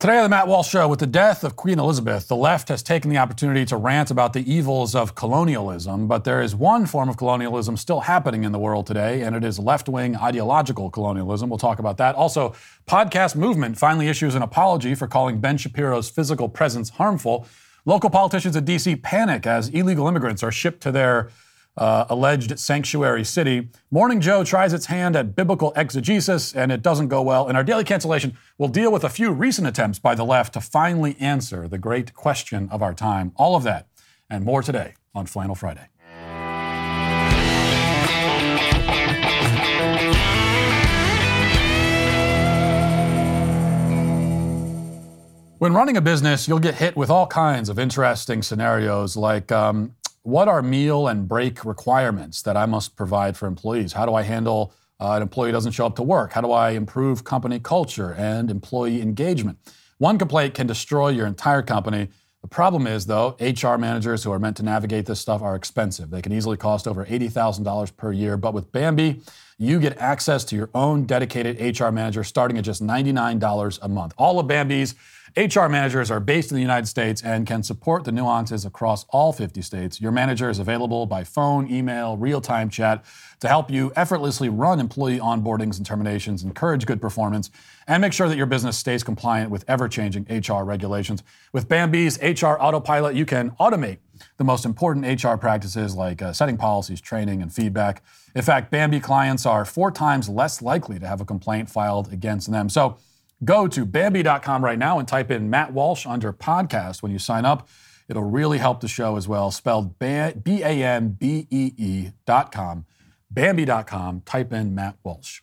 Today on the Matt Walsh Show, with the death of Queen Elizabeth, the left has taken the opportunity to rant about the evils of colonialism. But there is one form of colonialism still happening in the world today, and it is left wing ideological colonialism. We'll talk about that. Also, Podcast Movement finally issues an apology for calling Ben Shapiro's physical presence harmful. Local politicians in D.C. panic as illegal immigrants are shipped to their uh, alleged sanctuary city. Morning Joe tries its hand at biblical exegesis, and it doesn't go well. In our daily cancellation, we'll deal with a few recent attempts by the left to finally answer the great question of our time. All of that and more today on Flannel Friday. When running a business, you'll get hit with all kinds of interesting scenarios like um, what are meal and break requirements that I must provide for employees? How do I handle uh, an employee doesn't show up to work? How do I improve company culture and employee engagement? One complaint can destroy your entire company. The problem is, though, HR managers who are meant to navigate this stuff are expensive. They can easily cost over $80,000 per year. But with Bambee, you get access to your own dedicated HR manager starting at just $99 a month. All of Bambee's HR managers are based in the United States and can support the nuances across all 50 states. Your manager is available by phone, email, real time chat to help you effortlessly run employee onboardings and terminations, encourage good performance, and make sure that your business stays compliant with ever changing HR regulations. With Bambee's HR Autopilot, you can automate the most important HR practices like uh, setting policies, training, and feedback. In fact, Bambi clients are four times less likely to have a complaint filed against them. So, Go to Bambee.com right now and type in Matt Walsh under podcast when you sign up. It'll really help the show as well. Spelled B A M B E E.com. Bambee.com. Type in Matt Walsh.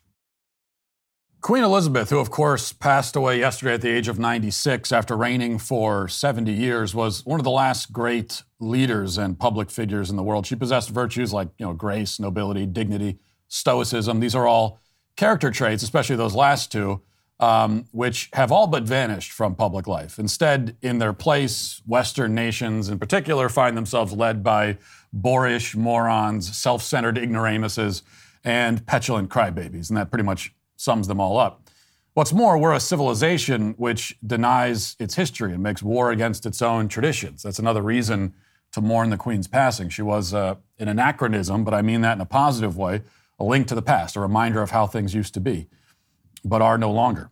Queen Elizabeth, who of course passed away yesterday at the age of 96 after reigning for 70 years, was one of the last great leaders and public figures in the world. She possessed virtues like, you know, grace, nobility, dignity, stoicism. These are all character traits, especially those last two um, which have all but vanished from public life. Instead, in their place, Western nations in particular find themselves led by boorish morons, self centered ignoramuses, and petulant crybabies. And that pretty much sums them all up. What's more, we're a civilization which denies its history and makes war against its own traditions. That's another reason to mourn the Queen's passing. She was uh, an anachronism, but I mean that in a positive way, a link to the past, a reminder of how things used to be but are no longer.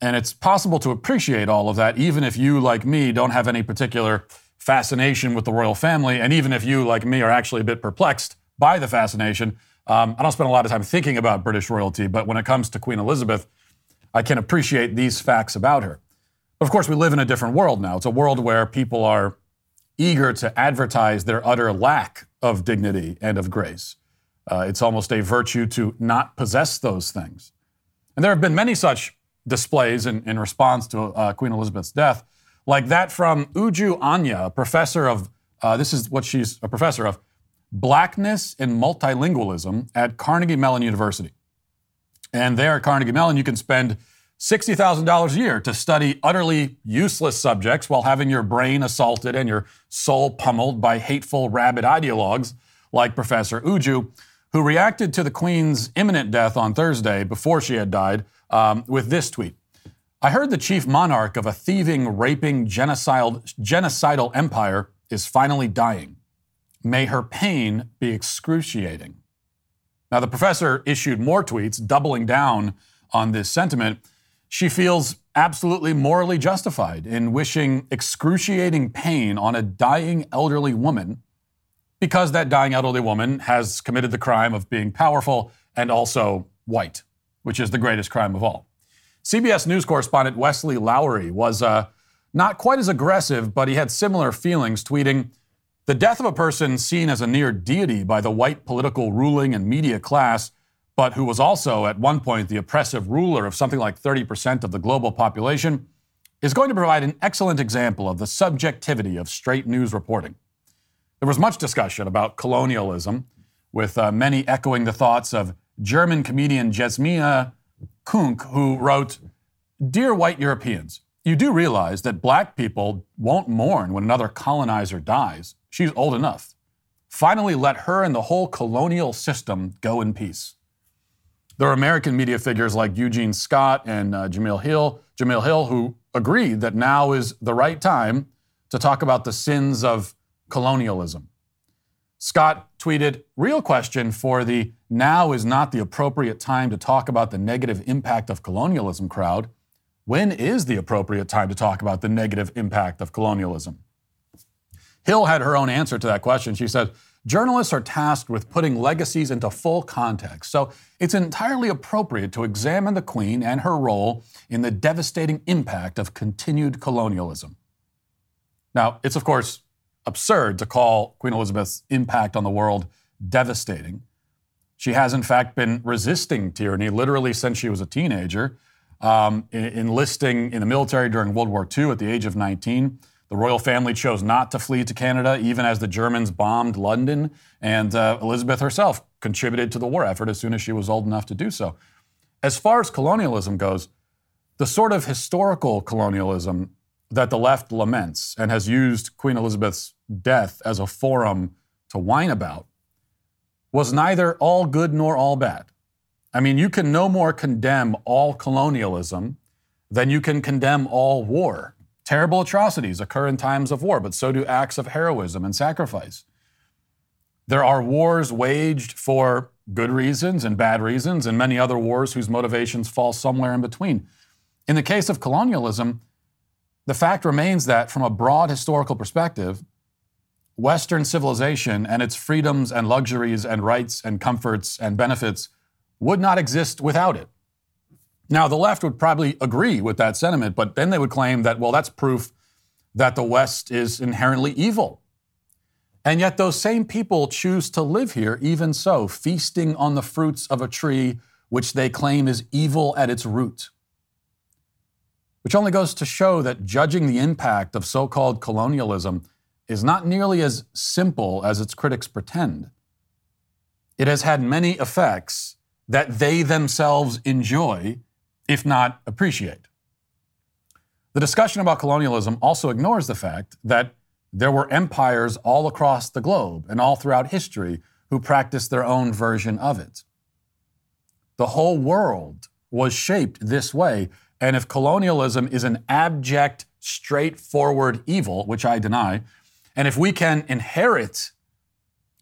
And it's possible to appreciate all of that, even if you, like me, don't have any particular fascination with the royal family, and even if you, like me, are actually a bit perplexed by the fascination. Um, I don't spend a lot of time thinking about British royalty, but when it comes to Queen Elizabeth, I can appreciate these facts about her. Of course, we live in a different world now. It's a world where people are eager to advertise their utter lack of dignity and of grace. Uh, it's almost a virtue to not possess those things. And there have been many such displays in, in response to uh, Queen Elizabeth's death, like that from Uju Anya, a professor of, uh, this is what she's a professor of, blackness and multilingualism at Carnegie Mellon University. And there at Carnegie Mellon, you can spend $60,000 a year to study utterly useless subjects while having your brain assaulted and your soul pummeled by hateful, rabid ideologues like Professor Uju who reacted to the Queen's imminent death on Thursday before she had died um, with this tweet. I heard the chief monarch of a thieving, raping, genocidal, genocidal empire is finally dying. May her pain be excruciating. Now, the professor issued more tweets doubling down on this sentiment. She feels absolutely morally justified in wishing excruciating pain on a dying elderly woman because that dying elderly woman has committed the crime of being powerful and also white, which is the greatest crime of all. CBS News correspondent Wesley Lowery was uh, not quite as aggressive, but he had similar feelings, tweeting, The death of a person seen as a near deity by the white political ruling and media class, but who was also at one point the oppressive ruler of something like 30% of the global population, is going to provide an excellent example of the subjectivity of straight news reporting. There was much discussion about colonialism, with uh, many echoing the thoughts of German comedian Jasmina Kuhnke, who wrote Dear white Europeans, you do realize that black people won't mourn when another colonizer dies. She's old enough. Finally, let her and the whole colonial system go in peace. There are American media figures like Eugene Scott and uh, Jemele Hill, Jemele Hill, who agreed that now is the right time to talk about the sins of colonialism. Scott tweeted, Real question for the now is not the appropriate time to talk about the negative impact of colonialism crowd. When is the appropriate time to talk about the negative impact of colonialism? Hill had her own answer to that question. She said, Journalists are tasked with putting legacies into full context, so it's entirely appropriate to examine the Queen and her role in the devastating impact of continued colonialism. Now, it's of course absurd to call Queen Elizabeth's impact on the world devastating. She has, in fact, been resisting tyranny literally since she was a teenager, um, enlisting in the military during World War II at the age of 19. The royal family chose not to flee to Canada, even as the Germans bombed London, and uh, Elizabeth herself contributed to the war effort as soon as she was old enough to do so. As far as colonialism goes, the sort of historical colonialism that the left laments and has used Queen Elizabeth's death as a forum to whine about was neither all good nor all bad. I mean, you can no more condemn all colonialism than you can condemn all war. Terrible atrocities occur in times of war, but so do acts of heroism and sacrifice. There are wars waged for good reasons and bad reasons, and many other wars whose motivations fall somewhere in between. In the case of colonialism, the fact remains that, from a broad historical perspective, Western civilization and its freedoms and luxuries and rights and comforts and benefits would not exist without it. Now, the left would probably agree with that sentiment, but then they would claim that, well, that's proof that the West is inherently evil. And yet, those same people choose to live here, even so, feasting on the fruits of a tree which they claim is evil at its root. Which only goes to show that judging the impact of so called colonialism is not nearly as simple as its critics pretend. It has had many effects that they themselves enjoy if not appreciate. The discussion about colonialism also ignores the fact that there were empires all across the globe and all throughout history who practiced their own version of it. The whole world was shaped this way, and if colonialism is an abject, straightforward evil, which I deny, and if we can inherit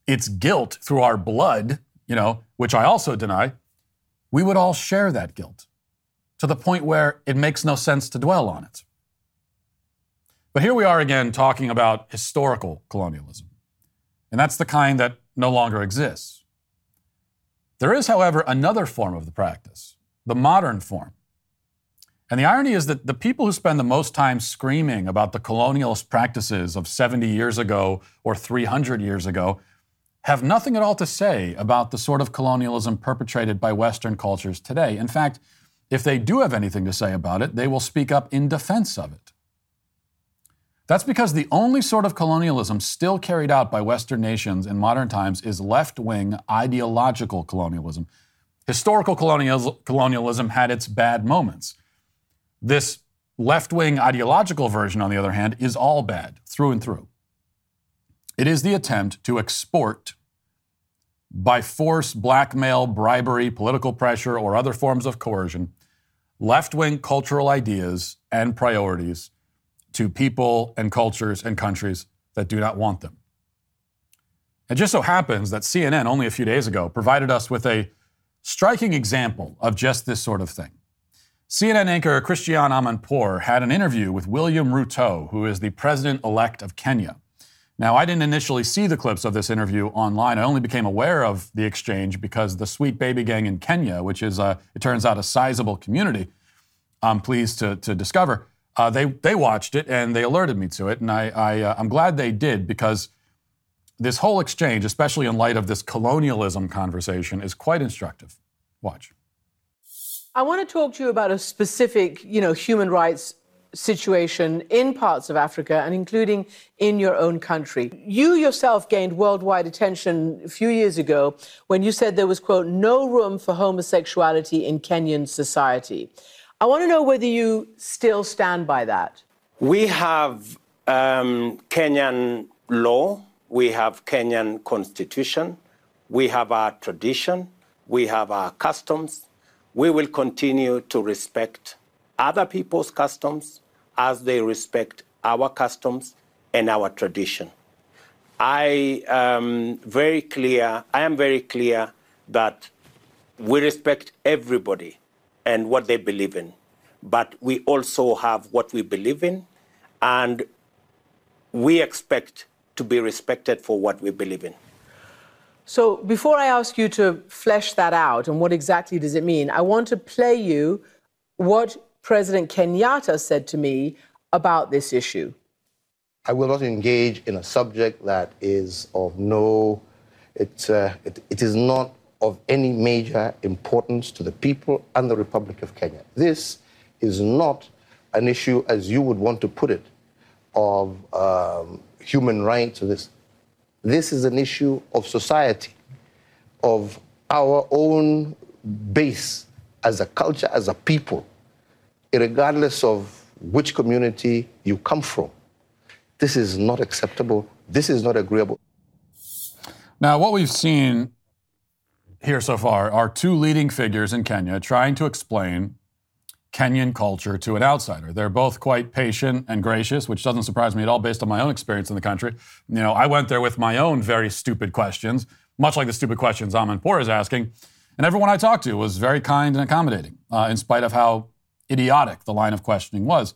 its guilt through our blood, you know, which I also deny, we would all share that guilt to the point where it makes no sense to dwell on it. But here we are again talking about historical colonialism, and that's the kind that no longer exists. There is, however, another form of the practice, the modern form. And the irony is that the people who spend the most time screaming about the colonialist practices of 70 years ago or 300 years ago have nothing at all to say about the sort of colonialism perpetrated by Western cultures today. In fact, if they do have anything to say about it, they will speak up in defense of it. That's because the only sort of colonialism still carried out by Western nations in modern times is left wing ideological colonialism. Historical colonialism had its bad moments. This left wing ideological version, on the other hand, is all bad through and through. It is the attempt to export by force, blackmail, bribery, political pressure, or other forms of coercion, left wing cultural ideas and priorities to people and cultures and countries that do not want them. It just so happens that CNN only a few days ago provided us with a striking example of just this sort of thing. CNN anchor Christiane Amanpour had an interview with William Ruto, who is the president elect of Kenya. Now, I didn't initially see the clips of this interview online. I only became aware of the exchange because the Sweet Baby Gang in Kenya, which is, uh, it turns out, a sizable community, I'm pleased to, to discover, uh, they, they watched it and they alerted me to it. And I, I, uh, I'm glad they did because this whole exchange, especially in light of this colonialism conversation, is quite instructive. Watch. I want to talk to you about a specific, you know, human rights situation in parts of Africa and including in your own country. You yourself gained worldwide attention a few years ago when you said there was, quote, no room for homosexuality in Kenyan society. I want to know whether you still stand by that. We have um, Kenyan law, we have Kenyan constitution, we have our tradition, we have our customs. We will continue to respect other people's customs, as they respect our customs and our tradition. I am very clear. I am very clear that we respect everybody and what they believe in, but we also have what we believe in, and we expect to be respected for what we believe in. So, before I ask you to flesh that out and what exactly does it mean, I want to play you what President Kenyatta said to me about this issue. I will not engage in a subject that is of no, it, uh, it, it is not of any major importance to the people and the Republic of Kenya. This is not an issue, as you would want to put it, of um, human rights or this. This is an issue of society, of our own base as a culture, as a people, regardless of which community you come from. This is not acceptable. This is not agreeable. Now, what we've seen here so far are two leading figures in Kenya trying to explain Kenyan culture to an outsider. They're both quite patient and gracious, which doesn't surprise me at all based on my own experience in the country. You know, I went there with my own very stupid questions, much like the stupid questions Amanpour is asking. And everyone I talked to was very kind and accommodating, uh, in spite of how idiotic the line of questioning was.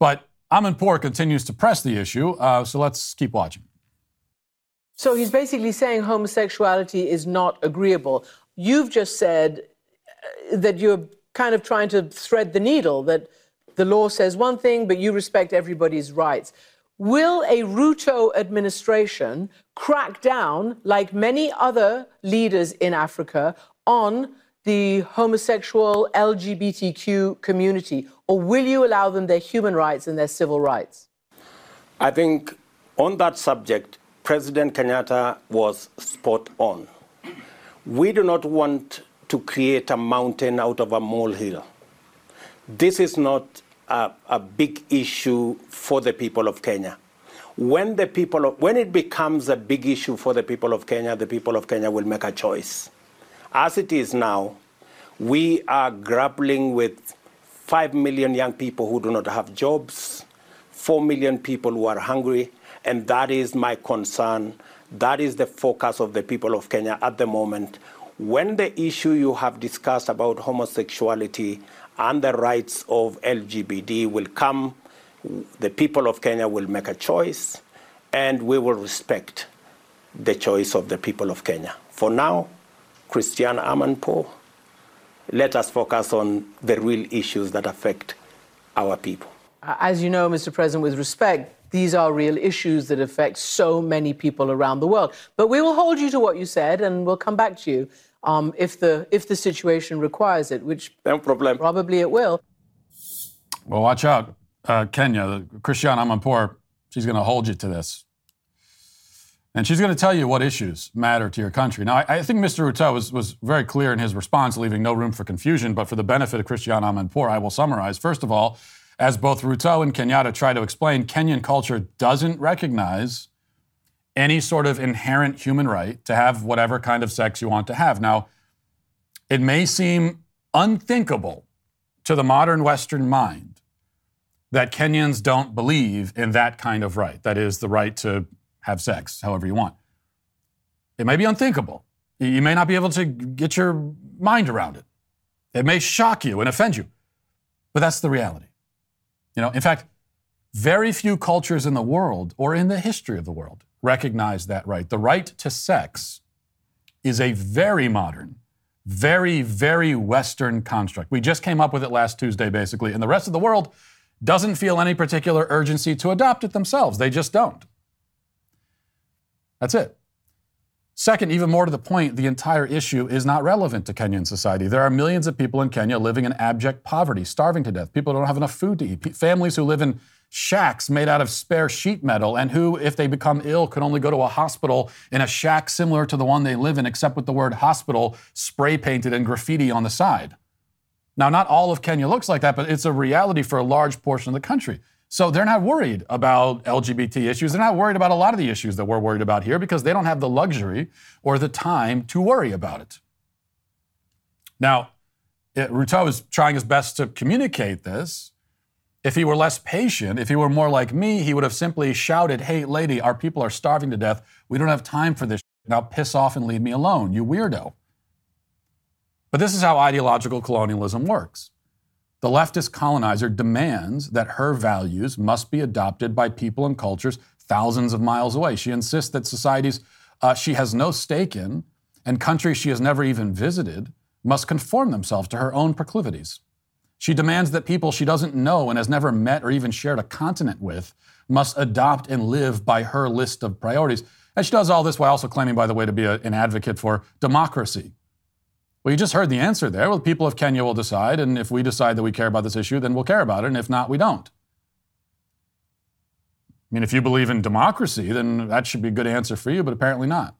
But Amanpour continues to press the issue, uh, so let's keep watching. So he's basically saying homosexuality is not agreeable. You've just said uh, that you're kind of trying to thread the needle, that the law says one thing, but you respect everybody's rights. Will a Ruto administration crack down, like many other leaders in Africa, on the homosexual LGBTQ community, or will you allow them their human rights and their civil rights? I think on that subject, President Kenyatta was spot on. We do not want to create a mountain out of a molehill. This is not a, a big issue for the people of Kenya. When, the people of, when it becomes a big issue for the people of Kenya, the people of Kenya will make a choice. As it is now, we are grappling with 5 million young people who do not have jobs, 4 million people who are hungry, and that is my concern. That is the focus of the people of Kenya at the moment. When the issue you have discussed about homosexuality and the rights of LGBT will come, the people of Kenya will make a choice, and we will respect the choice of the people of Kenya. For now, Christiane Amanpour, let us focus on the real issues that affect our people. Uh, as you know, Mr. President, with respect, these are real issues that affect so many people around the world. But we will hold you to what you said, and we'll come back to you um, if the if the situation requires it, which no problem. probably it will. Well, watch out, uh, Kenya. Christiane Amanpour, she's going to hold you to this. And she's going to tell you what issues matter to your country. Now, I, I, think Mr. Ruto was, was very clear in his response, leaving no room for confusion. But for the benefit of Christiane Amanpour, I will summarize. First of all, as both Ruto and Kenyatta try to explain, Kenyan culture doesn't recognize any sort of inherent human right to have whatever kind of sex you want to have. Now, it may seem unthinkable to the modern Western mind that Kenyans don't believe in that kind of right. That is, the right to have sex however you want. It may be unthinkable. You may not be able to get your mind around it. It may shock you and offend you, but that's the reality. You know, in fact, very few cultures in the world or in the history of the world recognize that right. The right to sex is a very modern, very, very Western construct. We just came up with it last Tuesday, basically, and the rest of the world doesn't feel any particular urgency to adopt it themselves. They just don't. That's it. Second, even more to the point, the entire issue is not relevant to Kenyan society. There are millions of people in Kenya living in abject poverty, starving to death. People don't have enough food to eat. Families who live in shacks made out of spare sheet metal and who, if they become ill, can only go to a hospital in a shack similar to the one they live in, except with the word hospital spray painted and graffiti on the side. Now, not all of Kenya looks like that, but it's a reality for a large portion of the country. So they're not worried about LGBT issues. They're not worried about a lot of the issues that we're worried about here because they don't have the luxury or the time to worry about it. Now, it, Ruto is trying his best to communicate this, If he were less patient, if he were more like me, he would have simply shouted, Hey, lady, our people are starving to death. We don't have time for this. Now piss off and leave me alone, you weirdo. But this is how ideological colonialism works. The leftist colonizer demands that her values must be adopted by people and cultures thousands of miles away. She insists that societies uh, she has no stake in and countries she has never even visited must conform themselves to her own proclivities. She demands that people she doesn't know and has never met or even shared a continent with must adopt and live by her list of priorities. And she does all this while also claiming, by the way, to be a, an advocate for democracy. Well, you just heard the answer there. Well, the people of Kenya will decide, and if we decide that we care about this issue, then we'll care about it, and if not, we don't. I mean, if you believe in democracy, then that should be a good answer for you, but apparently not.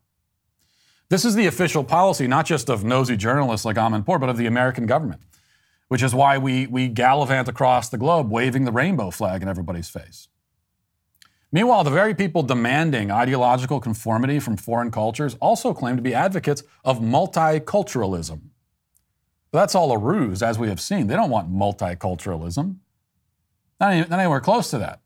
This is the official policy, not just of nosy journalists like Amanpour, but of the American government, which is why we, we gallivant across the globe waving the rainbow flag in everybody's face. Meanwhile, the very people demanding ideological conformity from foreign cultures also claim to be advocates of multiculturalism. But that's all a ruse, as we have seen. They don't want multiculturalism. Not, not anywhere close to that.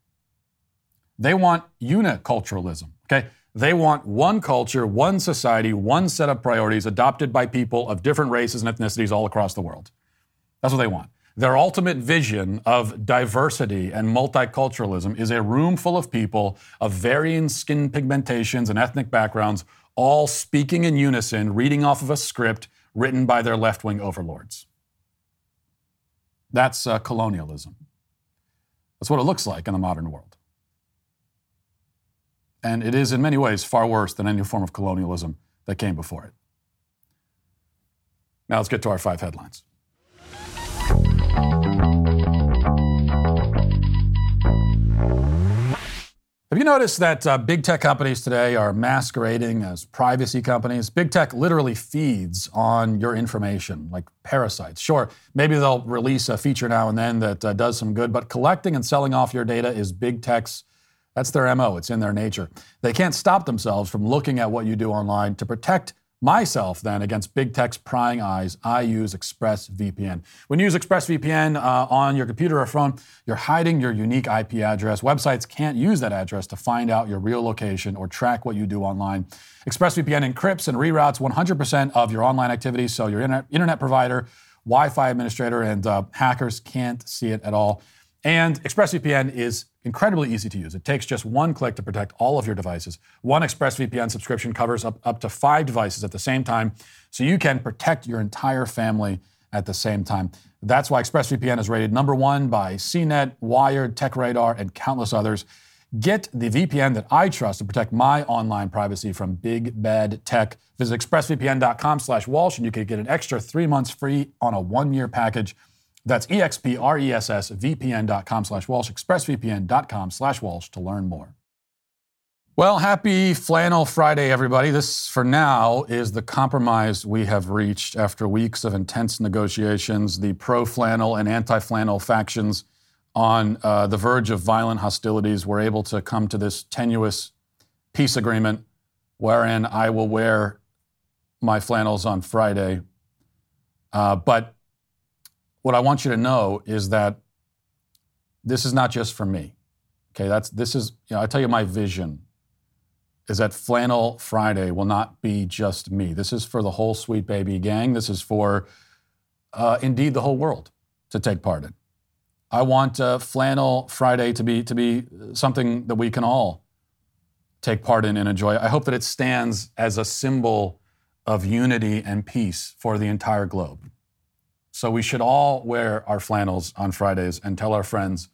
They want uniculturalism. Okay? They want one culture, one society, one set of priorities adopted by people of different races and ethnicities all across the world. That's what they want. Their ultimate vision of diversity and multiculturalism is a room full of people of varying skin pigmentations and ethnic backgrounds, all speaking in unison, reading off of a script written by their left wing overlords. That's uh, colonialism. That's what it looks like in the modern world. And it is, in many ways, far worse than any form of colonialism that came before it. Now let's get to our five headlines. Have you noticed that uh, big tech companies today are masquerading as privacy companies? Big tech literally feeds on your information like parasites. Sure, maybe they'll release a feature now and then that uh, does some good, but collecting and selling off your data is big tech's. That's their MO. It's in their nature. They can't stop themselves from looking at what you do online to protect myself then against big tech's prying eyes, I use ExpressVPN. When you use ExpressVPN uh, on your computer or phone, you're hiding your unique IP address. Websites can't use that address to find out your real location or track what you do online. ExpressVPN encrypts and reroutes 100% of your online activities, so your internet, internet provider, Wi Fi administrator, and uh, hackers can't see it at all. And ExpressVPN is incredibly easy to use. It takes just one click to protect all of your devices. One ExpressVPN subscription covers up, up to five devices at the same time, so you can protect your entire family at the same time. That's why ExpressVPN is rated number one by CNET, Wired, TechRadar, and countless others. Get the VPN that I trust to protect my online privacy from big bad tech. Visit expressvpn.com slash Walsh and you can get an extra three months free on a one-year package. That's expressvpn.com slash Walsh, expressvpn.com slash Walsh to learn more. Well, happy Flannel Friday, everybody. This, for now, is the compromise we have reached after weeks of intense negotiations. The pro flannel and anti flannel factions on uh, the verge of violent hostilities were able to come to this tenuous peace agreement wherein I will wear my flannels on Friday. Uh, but what I want you to know is that this is not just for me. Okay, that's this is, you know, I tell you my vision is that Flannel Friday will not be just me. This is for the whole Sweet Baby gang. This is for uh, indeed the whole world to take part in. I want uh, Flannel Friday to be to be something that we can all take part in and enjoy. I hope that it stands as a symbol of unity and peace for the entire globe. So we should all wear our flannels on Fridays and tell our friends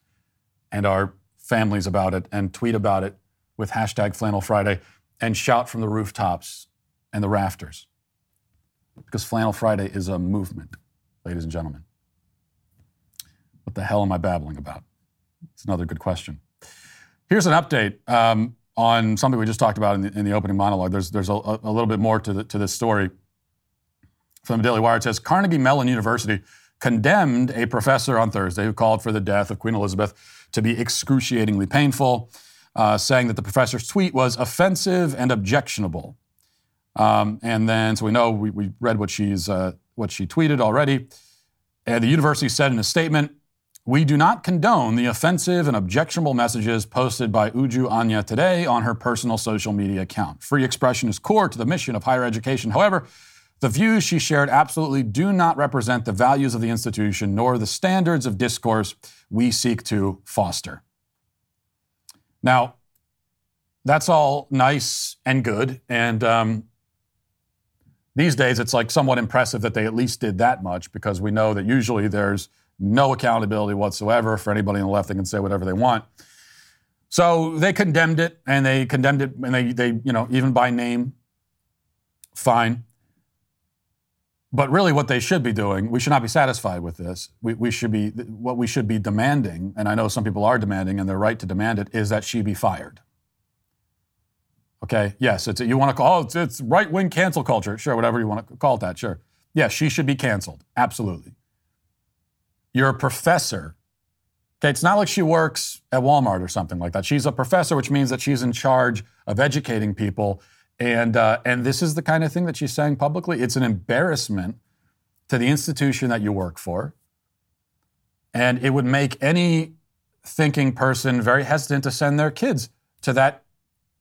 and our families about it and tweet about it with hashtag flannel Friday and shout from the rooftops and the rafters. Because Flannel Friday is a movement, ladies and gentlemen. What the hell am I babbling about? It's another good question. Here's an update um, on something we just talked about in the, in the opening monologue. There's, there's a, a, little bit more to, the, to this story from the Daily Wire. It says Carnegie Mellon University condemned a professor on Thursday who called for the death of Queen Elizabeth to be excruciatingly painful, uh, saying that the professor's tweet was offensive and objectionable. Um, and then, so we know we, we read what she's uh, what she tweeted already. And the university said in a statement, We do not condone the offensive and objectionable messages posted by Uju Anya today on her personal social media account. Free expression is core to the mission of higher education. However, the views she shared absolutely do not represent the values of the institution nor the standards of discourse we seek to foster. Now, that's all nice and good. And um, these days, it's like somewhat impressive that they at least did that much because we know that usually there's no accountability whatsoever for anybody on the left. They can say whatever they want. So they condemned it, and they condemned it, and they, they you know, even by name, fine. But really, what they should be doing, we should not be satisfied with this. We, we should be, what we should be demanding, and I know some people are demanding, and they're right to demand it, is that she be fired. Okay, yes, it's you want to call oh, it's, it's right wing cancel culture, sure, whatever you want to call it that, sure. Yes, she should be canceled, absolutely. You're a professor. Okay, it's not like she works at Walmart or something like that. She's a professor, which means that she's in charge of educating people. And, uh, and this is the kind of thing that she's saying publicly. It's an embarrassment to the institution that you work for. And it would make any thinking person very hesitant to send their kids to that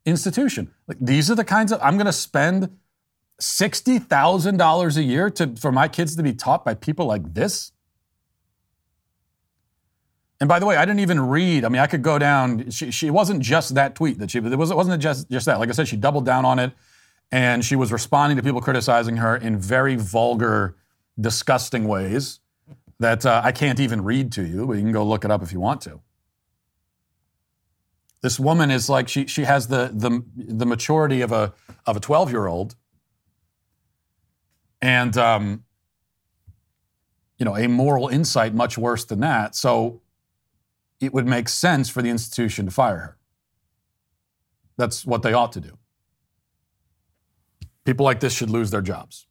institution. Like these are the kinds of I'm going to spend sixty thousand dollars a year to for my kids to be taught by people like this. And by the way, I didn't even read. I mean, I could go down. She, she wasn't just that tweet that she. It, was, it wasn't just just that. Like I said, she doubled down on it, and she was responding to people criticizing her in very vulgar, disgusting ways that uh, I can't even read to you. But you can go look it up if you want to. This woman is like she she has the the the maturity of a of a twelve year old, and um, you know a moral insight much worse than that. So it would make sense for the institution to fire her. That's what they ought to do. People like this should lose their jobs.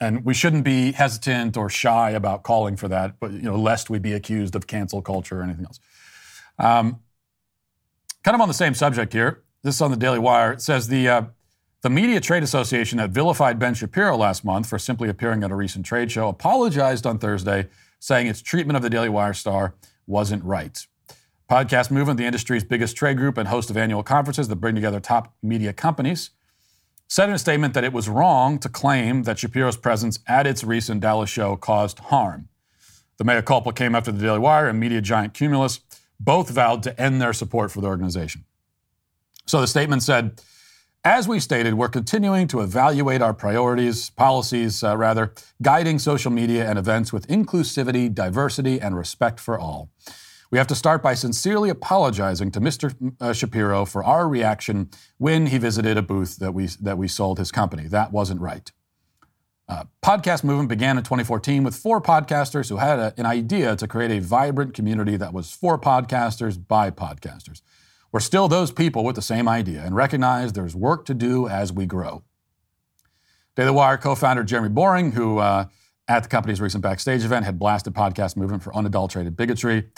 And we shouldn't be hesitant or shy about calling for that, but you know, lest we be accused of cancel culture or anything else. Um, kind of on the same subject here. This is on the Daily Wire. It says the uh, the Media Trade Association that vilified Ben Shapiro last month for simply appearing at a recent trade show apologized on Thursday, saying its treatment of the Daily Wire star wasn't right. Podcast Movement, the industry's biggest trade group and host of annual conferences that bring together top media companies, said in a statement that it was wrong to claim that Shapiro's presence at its recent Dallas show caused harm. The mea culpa came after the Daily Wire and media giant Cumulus both vowed to end their support for the organization. So the statement said, as we stated, we're continuing to evaluate our priorities, policies, uh, rather, guiding social media and events with inclusivity, diversity, and respect for all. We have to start by sincerely apologizing to Mr. Uh, Shapiro for our reaction when he visited a booth that we, that we sold his company. That wasn't right. Uh, podcast movement began in 2014 with four podcasters who had a, an idea to create a vibrant community that was for podcasters by podcasters. We're still those people with the same idea and recognize there's work to do as we grow. Daily Wire co founder Jeremy Boring, who uh, at the company's recent backstage event had blasted podcast movement for unadulterated bigotry,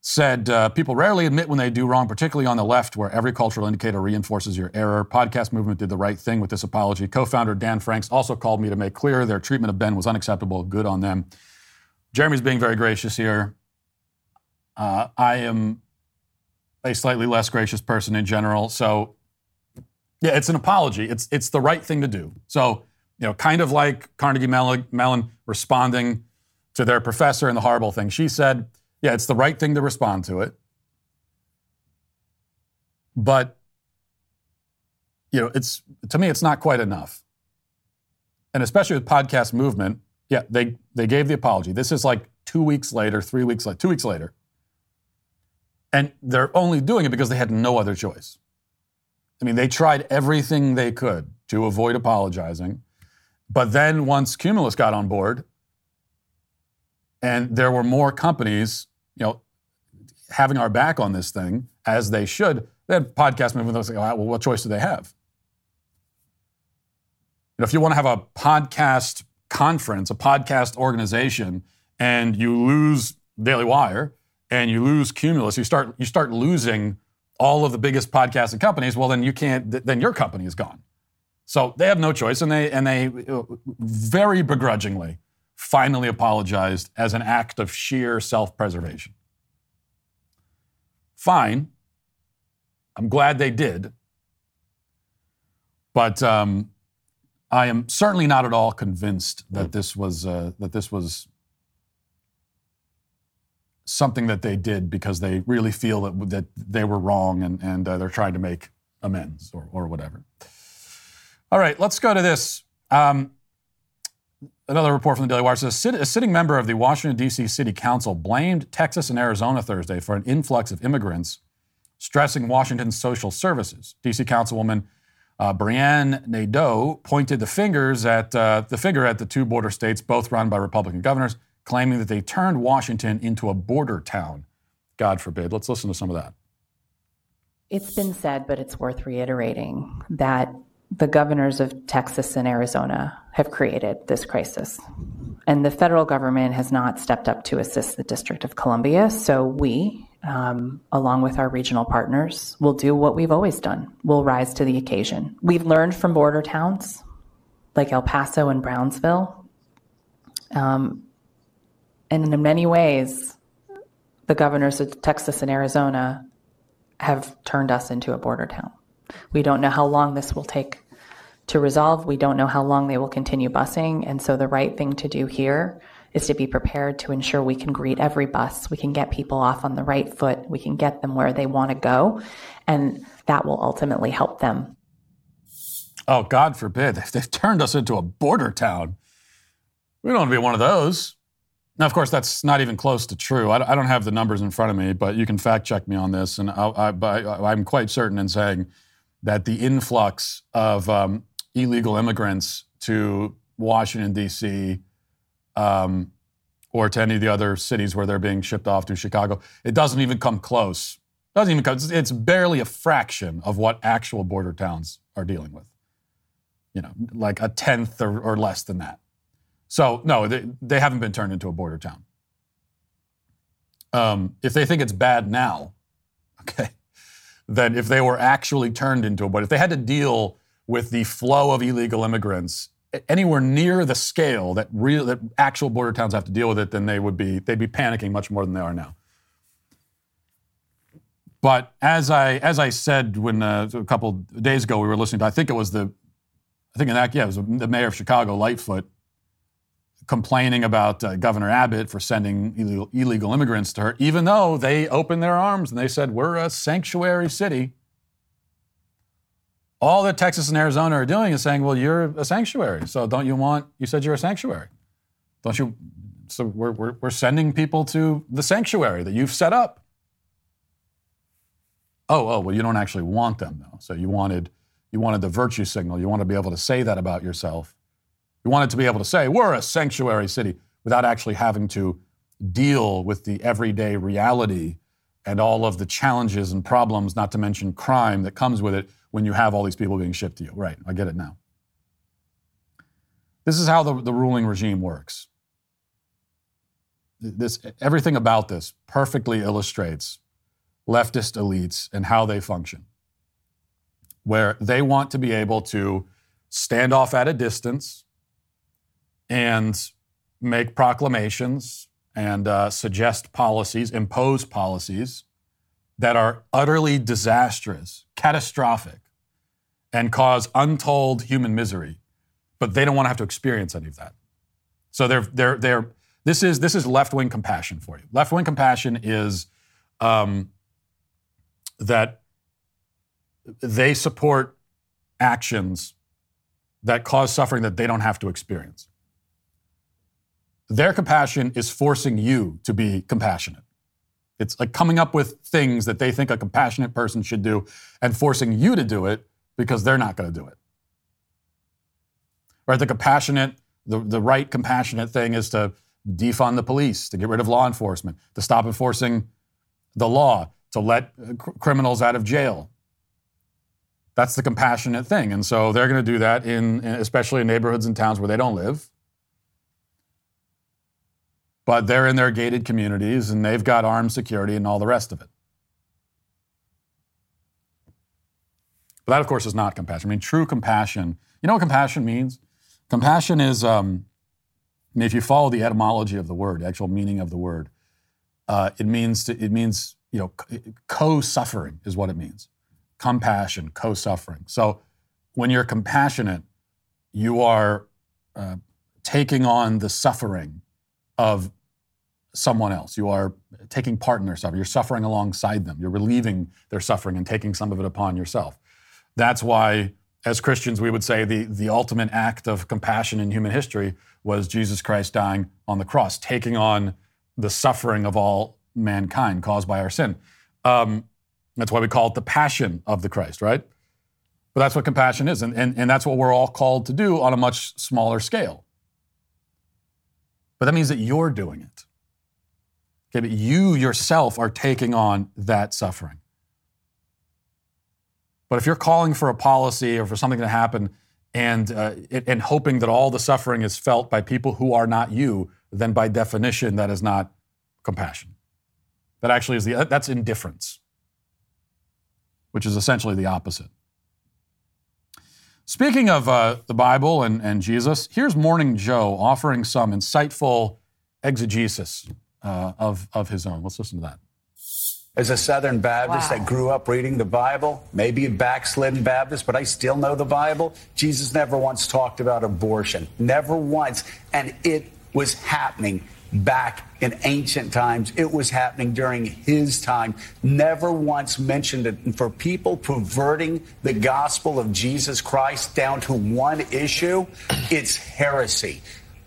said uh, people rarely admit when they do wrong, particularly on the left, where every cultural indicator reinforces your error. Podcast movement did the right thing with this apology. Co founder Dan Franks also called me to make clear their treatment of Ben was unacceptable. Good on them. Jeremy's being very gracious here. Uh, I am a slightly less gracious person in general. So, yeah, it's an apology. It's it's the right thing to do. So, you know, kind of like Carnegie Mellon responding to their professor and the horrible thing she said. Yeah, it's the right thing to respond to it. But you know, it's to me, it's not quite enough. And especially with podcast movement, yeah, they they gave the apology. This is like two weeks later, three weeks later, two weeks later. And they're only doing it because they had no other choice. I mean, they tried everything they could to avoid apologizing. But then once Cumulus got on board, and there were more companies, you know, having our back on this thing as they should, then podcast movement was like, well, what choice do they have? You know, if you want to have a podcast conference, a podcast organization, and you lose Daily Wire, and you lose Cumulus, you start you start losing all of the biggest podcasting companies. Well, then you can't. Then your company is gone. So they have no choice, and they and they uh, very begrudgingly finally apologized as an act of sheer self preservation. Fine. I'm glad they did. But um, I am certainly not at all convinced that this was uh, that this was something that they did because they really feel that that they were wrong and and uh, they're trying to make amends or or whatever. All right, let's go to this. Um, another report from the Daily Wire says a sitting member of the Washington D.C. City Council blamed Texas and Arizona Thursday for an influx of immigrants, stressing Washington's social services. D.C. Councilwoman uh, Brianne Nadeau pointed the fingers at uh, the finger at the two border states, both run by Republican governors, claiming that they turned Washington into a border town. God forbid. Let's listen to some of that. It's been said, but it's worth reiterating that the governors of Texas and Arizona have created this crisis. And the federal government has not stepped up to assist the District of Columbia. So we, um, along with our regional partners, will do what we've always done. We'll rise to the occasion. We've learned from border towns like El Paso and Brownsville. Um, and in many ways, the governors of Texas and Arizona have turned us into a border town. We don't know how long this will take to resolve. We don't know how long they will continue busing. And so the right thing to do here is to be prepared to ensure we can greet every bus. We can get people off on the right foot. We can get them where they want to go. And that will ultimately help them. Oh, God forbid. They've turned us into a border town. We don't want to be one of those. Now, of course, that's not even close to true. I don't have the numbers in front of me, but you can fact check me on this. And I, am quite certain in saying that the influx of um, illegal immigrants to Washington, D.C., um, or to any of the other cities where they're being shipped off to Chicago. It doesn't even come close. It doesn't even come. It's barely a fraction of what actual border towns are dealing with. You know, like a tenth or, or less than that. So no, they, they haven't been turned into a border town. Um, if they think it's bad now, okay, then if they were actually turned into a border, if they had to deal with the flow of illegal immigrants anywhere near the scale that real that actual border towns have to deal with it, then they would be they'd be panicking much more than they are now. But as I as I said when uh, a couple days ago we were listening to, I think it was the, I think in that yeah it was the mayor of Chicago Lightfoot complaining about uh, Governor Abbott for sending illegal, illegal immigrants to her, even though they opened their arms and they said we're a sanctuary city. All that Texas and Arizona are doing is saying, well, you're a sanctuary. So don't you want, you said you're a sanctuary. Don't you? So we're, we're, we're sending people to the sanctuary that you've set up. Oh, oh, well, you don't actually want them though. So you wanted, you wanted the virtue signal. You want to be able to say that about yourself. You wanted to be able to say, we're a sanctuary city without actually having to deal with the everyday reality and all of the challenges and problems, not to mention crime that comes with it when you have all these people being shipped to you. Right, I get it now. This is how the, the ruling regime works. This, everything about this perfectly illustrates leftist elites and how they function, where they want to be able to stand off at a distance and make proclamations and uh, suggest policies, impose policies that are utterly disastrous, catastrophic, and cause untold human misery, but they don't want to have to experience any of that. So they're they're they're this is this is left wing compassion for you. Left wing compassion is um, that they support actions that cause suffering that they don't have to experience. Their compassion is forcing you to be compassionate. It's like coming up with things that they think a compassionate person should do and forcing you to do it because they're not going to do it. Right? The compassionate, the, the right compassionate thing is to defund the police, to get rid of law enforcement, to stop enforcing the law, to let uh, cr- criminals out of jail. That's the compassionate thing. And so they're going to do that in, in especially in neighborhoods and towns where they don't live. But they're in their gated communities and they've got armed security and all the rest of it. But that, of course, is not compassion. I mean, true compassion. You know what compassion means? Compassion is um, I mean, if you follow the etymology of the word, the actual meaning of the word, uh, it means to, it means you know co-suffering is what it means, compassion, co-suffering. So when you're compassionate, you are uh, taking on the suffering of someone else. You are taking part in their suffering. You're suffering alongside them. You're relieving their suffering and taking some of it upon yourself. That's why, as Christians, we would say the, the ultimate act of compassion in human history was Jesus Christ dying on the cross, taking on the suffering of all mankind caused by our sin. Um, that's why we call it the passion of the Christ, right? But that's what compassion is. And, and, and that's what we're all called to do on a much smaller scale. But that means that you're doing it. Okay, but you yourself are taking on that suffering. But if you're calling for a policy or for something to happen and, uh, and hoping that all the suffering is felt by people who are not you, then by definition, that is not compassion. That actually is the, that's indifference, which is essentially the opposite. Speaking of uh, the Bible and, and Jesus, here's Morning Joe offering some insightful exegesis uh, of, of his own. Let's listen to that. As a Southern Baptist wow. that grew up reading the Bible, maybe a backslidden Baptist, but I still know the Bible, Jesus never once talked about abortion. Never once. And it was happening back in ancient times. It was happening during his time. Never once mentioned it. And for people perverting the gospel of Jesus Christ down to one issue, it's heresy.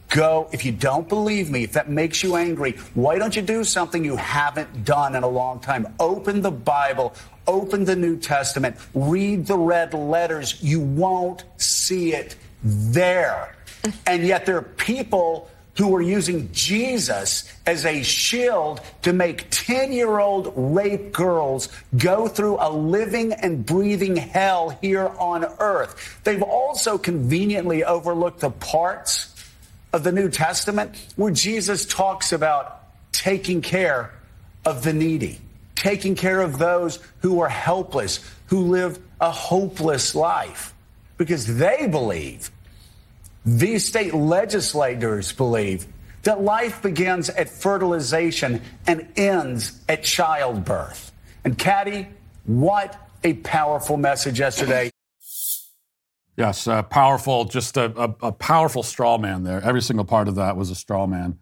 Go, if you don't believe me, if that makes you angry, why don't you do something you haven't done in a long time? Open the Bible, open the New Testament, read the red letters. You won't see it there. And yet there are people who were using Jesus as a shield to make 10 year old rape girls go through a living and breathing hell here on earth. They've also conveniently overlooked the parts of the New Testament where Jesus talks about taking care of the needy, taking care of those who are helpless, who live a hopeless life, because they believe these state legislators believe that life begins at fertilization and ends at childbirth. And, Katty, what a powerful message yesterday. Yes, uh, powerful, just a, a, a, powerful straw man there. Every single part of that was a straw man.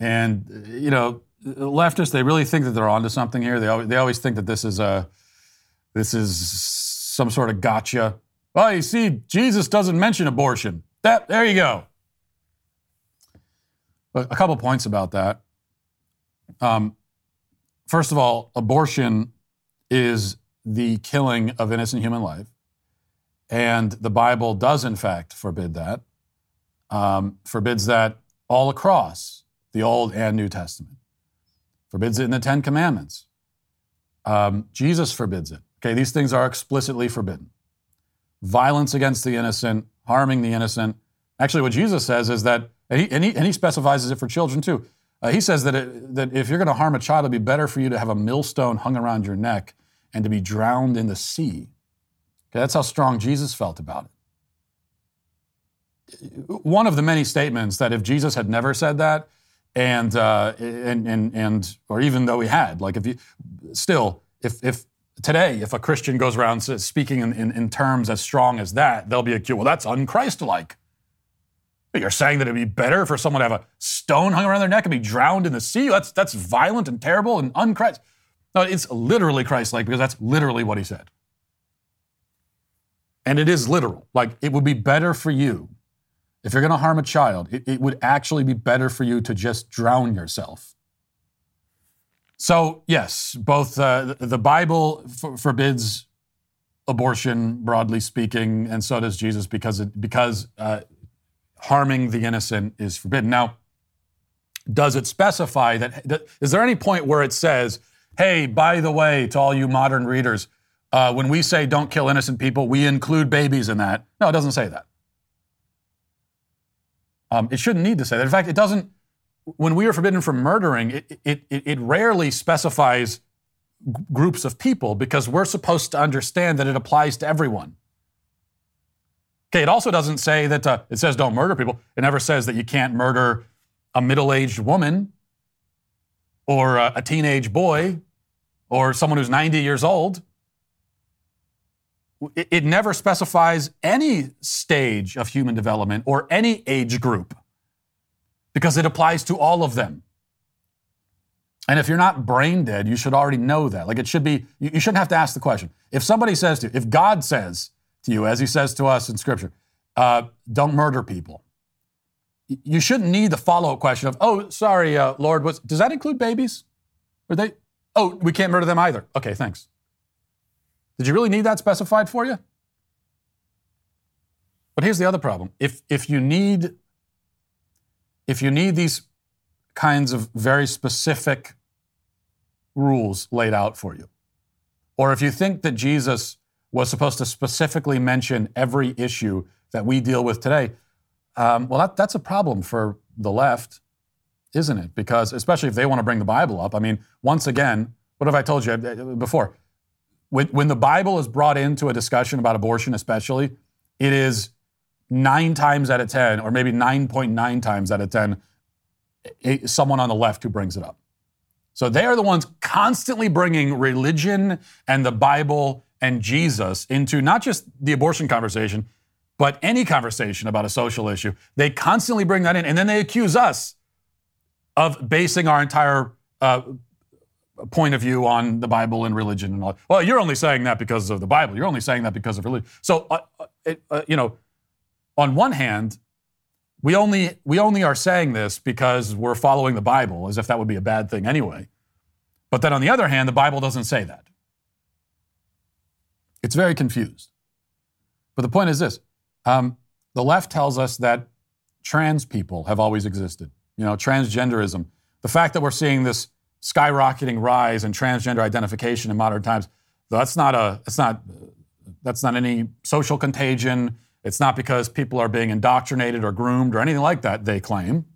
And, you know, leftists, they really think that they're onto something here. They always, they always think that this is a, this is some sort of gotcha. Well, you see, Jesus doesn't mention abortion. That there you go. But a couple points about that. Um, first of all, abortion is the killing of innocent human life, and the Bible does in fact forbid that. Um, forbids that all across the Old and New Testament. Forbids it in the Ten Commandments. Um, Jesus forbids it. Okay, these things are explicitly forbidden. Violence against the innocent, harming the innocent. Actually, what Jesus says is that, and he, and he, and he specifies it for children too. Uh, he says that, it, that if you're going to harm a child, it'd be better for you to have a millstone hung around your neck and to be drowned in the sea. Okay, that's how strong Jesus felt about it. One of the many statements that if Jesus had never said that, and uh, and and and or even though he had, like if you still, if if today, if a Christian goes around speaking in, in, in terms as strong as that, they'll be accused, well, that's unchristlike. You're saying that it'd be better for someone to have a stone hung around their neck and be drowned in the sea? That's, that's violent and terrible and unchrist. No, it's literally Christ-like because that's literally what he said. And it is literal. Like, it would be better for you, if you're going to harm a child, it, it would actually be better for you to just drown yourself so, yes, both uh, the Bible f- forbids abortion, broadly speaking, and so does Jesus because, it, because uh, harming the innocent is forbidden. Now, does it specify that? Is there any point where it says, hey, by the way, to all you modern readers, uh, when we say don't kill innocent people, we include babies in that? No, it doesn't say that. Um, it shouldn't need to say that. In fact, it doesn't when we are forbidden from murdering, it, it, it, rarely specifies g- groups of people because we're supposed to understand that it applies to everyone. Okay, it also doesn't say that uh, it says don't murder people. It never says that you can't murder a middle aged woman or a, a teenage boy or someone who's 90 years old. It, it never specifies any stage of human development or any age group because it applies to all of them. And if you're not brain dead, you should already know that. Like it should be, you, shouldn't have to ask the question. If somebody says to you, if God says to you, as he says to us in Scripture, uh, don't murder people, you shouldn't need the follow up question of, oh, sorry, uh, Lord, what's, does that include babies? Are they, oh, we can't murder them either. Okay, thanks. Did you really need that specified for you? But here's the other problem. If, if you need if you need these kinds of very specific rules laid out for you, or if you think that Jesus was supposed to specifically mention every issue that we deal with today, um, well, that, that's a problem for the left, isn't it? Because especially if they want to bring the Bible up. I mean, once again, what have I told you uh, before? When, when the Bible is brought into a discussion about abortion, especially, it is nine times out of 10, or maybe 9.9 times out of 10, someone on the left who brings it up. So they are the ones constantly bringing religion and the Bible and Jesus into not just the abortion conversation, but any conversation about a social issue. They constantly bring that in, and then they accuse us of basing our entire uh, point of view on the Bible and religion and all. Well, you're only saying that because of the Bible. You're only saying that because of religion. So, uh, uh it, uh, you know, on one hand, we only, we only are saying this because we're following the Bible, as if that would be a bad thing anyway. But then on the other hand, the Bible doesn't say that. It's very confused. But the point is this um, the left tells us that trans people have always existed. You know, transgenderism. The fact that we're seeing this skyrocketing rise in transgender identification in modern times, that's not a, that's not, that's not any social contagion. It's not because people are being indoctrinated or groomed or anything like that, they claim.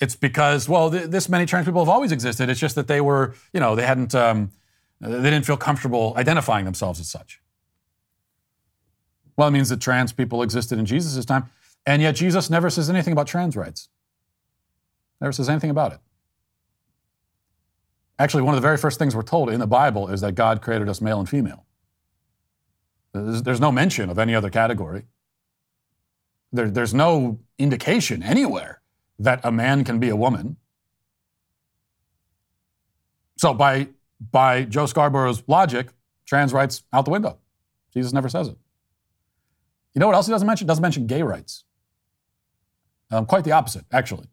It's because, well, th- this many trans people have always existed. It's just that they were, you know, they hadn't, um, they didn't feel comfortable identifying themselves as such. Well, it means that trans people existed in Jesus' time, and yet Jesus never says anything about trans rights. Never says anything about it. Actually, one of the very first things we're told in the Bible is that God created us male and female. There's, there's no mention of any other category. There, there's no indication anywhere that a man can be a woman. So by by Joe Scarborough's logic, trans rights out the window. Jesus never says it. You know what else he doesn't mention? Doesn't mention gay rights. Um, quite the opposite, actually.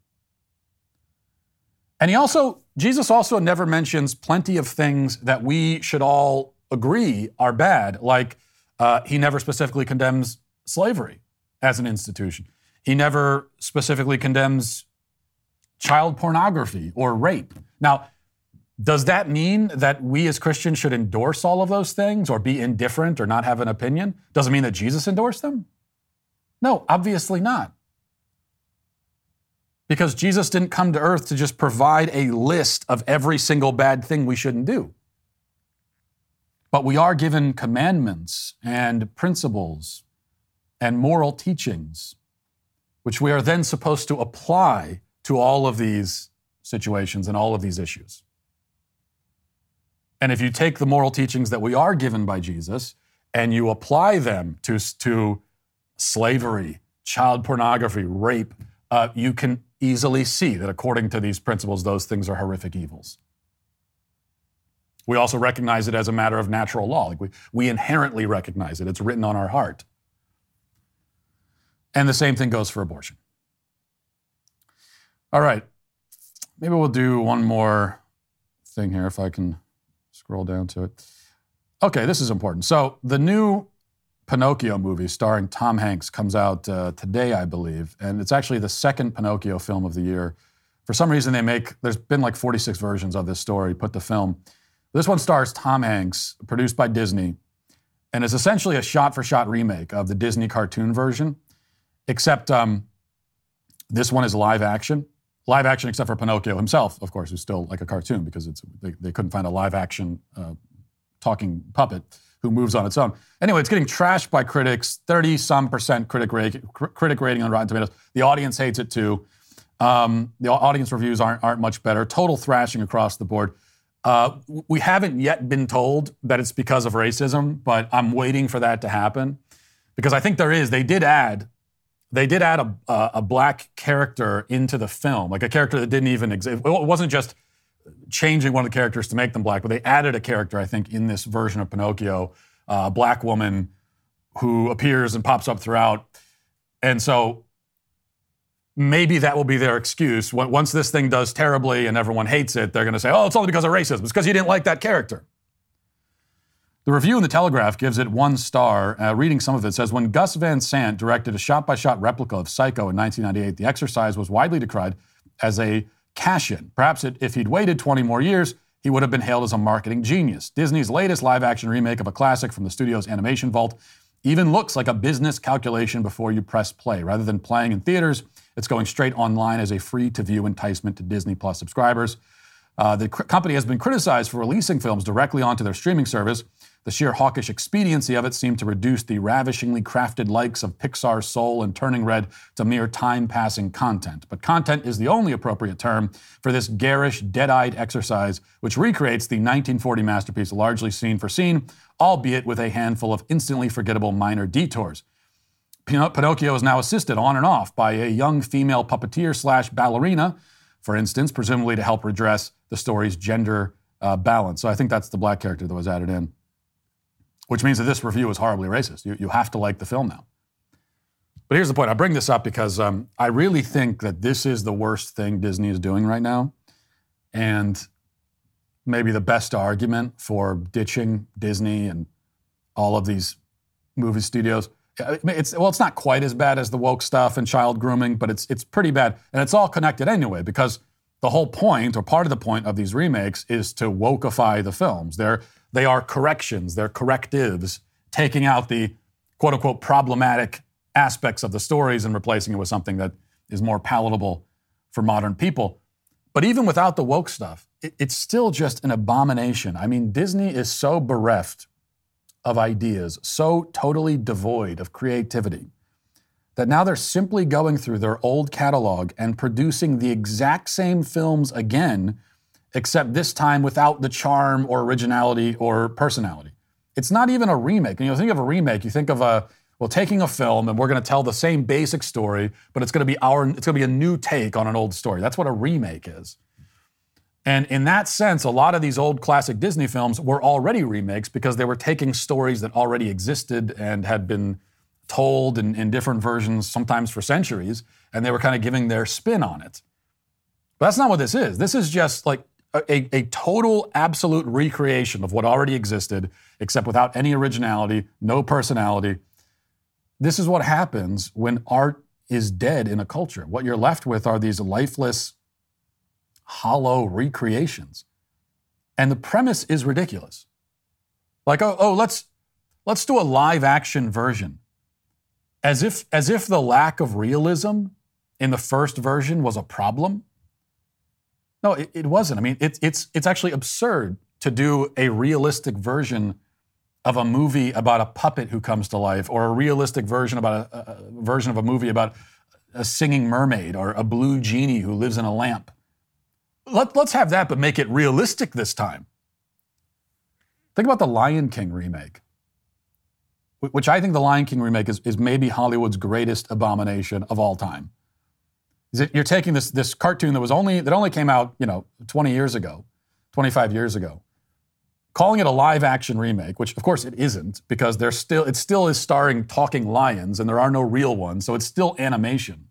And he also, Jesus also never mentions plenty of things that we should all agree are bad, like uh, he never specifically condemns slavery as an institution. He never specifically condemns child pornography or rape. Now, does that mean that we as Christians should endorse all of those things or be indifferent or not have an opinion? Does it mean that Jesus endorsed them? No, obviously not. Because Jesus didn't come to earth to just provide a list of every single bad thing we shouldn't do. But we are given commandments and principles and moral teachings, which we are then supposed to apply to all of these situations and all of these issues. And if you take the moral teachings that we are given by Jesus and you apply them to, to slavery, child pornography, rape, uh, you can easily see that according to these principles, those things are horrific evils. We also recognize it as a matter of natural law. Like we, we inherently recognize it, it's written on our heart. And the same thing goes for abortion. All right. Maybe we'll do one more thing here if I can scroll down to it. Okay, this is important. So, the new Pinocchio movie starring Tom Hanks comes out uh, today, I believe, and it's actually the second Pinocchio film of the year. For some reason, they make, there's been like 46 versions of this story put to film. This one stars Tom Hanks, produced by Disney, and is essentially a shot for shot remake of the Disney cartoon version. Except um, this one is live action. Live action, except for Pinocchio himself, of course, who's still like a cartoon because it's, they, they couldn't find a live action uh, talking puppet who moves on its own. Anyway, it's getting trashed by critics, 30 some percent critic, critic rating on Rotten Tomatoes. The audience hates it too. Um, the audience reviews aren't, aren't much better. Total thrashing across the board. Uh, we haven't yet been told that it's because of racism, but I'm waiting for that to happen because I think there is. They did add, they did add a, a, black character into the film, like a character that didn't even exist. It wasn't just changing one of the characters to make them black, but they added a character, I think, in this version of Pinocchio, uh, a black woman who appears and pops up throughout. And so maybe that will be their excuse. Once this thing does terribly and everyone hates it, they're going to say, oh, it's only because of racism. It's because you didn't like that character. The review in the Telegraph gives it one star. Uh, reading some of it says When Gus Van Sant directed a shot by shot replica of Psycho in 1998, the exercise was widely decried as a cash in. Perhaps it, if he'd waited 20 more years, he would have been hailed as a marketing genius. Disney's latest live action remake of a classic from the studio's animation vault even looks like a business calculation before you press play. Rather than playing in theaters, it's going straight online as a free to view enticement to Disney Plus subscribers. Uh, the cr- company has been criticized for releasing films directly onto their streaming service. The sheer hawkish expediency of it seemed to reduce the ravishingly crafted likes of Pixar's Soul and Turning Red to mere time passing content. But content is the only appropriate term for this garish, dead eyed exercise, which recreates the 1940 masterpiece largely scene for scene, albeit with a handful of instantly forgettable minor detours. Pinocchio is now assisted on and off by a young female puppeteer slash ballerina, for instance, presumably to help redress the story's gender uh, balance. So I think that's the black character that was added in, which means that this review is horribly racist. You, you have to like the film now. But here's the point. I bring this up because um, I really think that this is the worst thing Disney is doing right now. And maybe the best argument for ditching Disney and all of these movie studios it's well, it's not quite as bad as the woke stuff and child grooming, but it's it's pretty bad, and it's all connected anyway because the whole point or part of the point of these remakes is to wokeify the films. They're they are corrections, they're correctives, taking out the quote unquote problematic aspects of the stories and replacing it with something that is more palatable for modern people. But even without the woke stuff, it, it's still just an abomination. I mean, Disney is so bereft of ideas, so totally devoid of creativity, that now they're simply going through their old catalog and producing the exact same films again, except this time without the charm or originality or personality. It's not even a remake. And you think of a remake, you think of a well, taking a film and we're going to tell the same basic story, but it's going to be our it's going to be a new take on an old story. That's what a remake is. And in that sense, a lot of these old classic Disney films were already remakes because they were taking stories that already existed and had been told in, in different versions, sometimes for centuries, and they were kind of giving their spin on it. But that's not what this is. This is just like a, a, total, absolute recreation of what already existed, except without any originality, no personality. This is what happens when art is dead in a culture. What you're left with are these lifeless, hollow recreations. And the premise is ridiculous. Like, oh, oh, let's let's do a live action version. As if as if the lack of realism in the first version was a problem. No, it, it wasn't. I mean, it, it's it's actually absurd to do a realistic version of a movie about a puppet who comes to life, or a realistic version about a, a version of a movie about a singing mermaid or a blue genie who lives in a lamp. Let, let's have that, but make it realistic this time. Think about the Lion King remake, which I think the Lion King remake is, is maybe Hollywood's greatest abomination of all time. You're taking this, this cartoon that was only that only came out, you know, 20 years ago, 25 years ago, calling it a live action remake, which of course it isn't, because there's still it still is starring talking lions and there are no real ones, so it's still animation.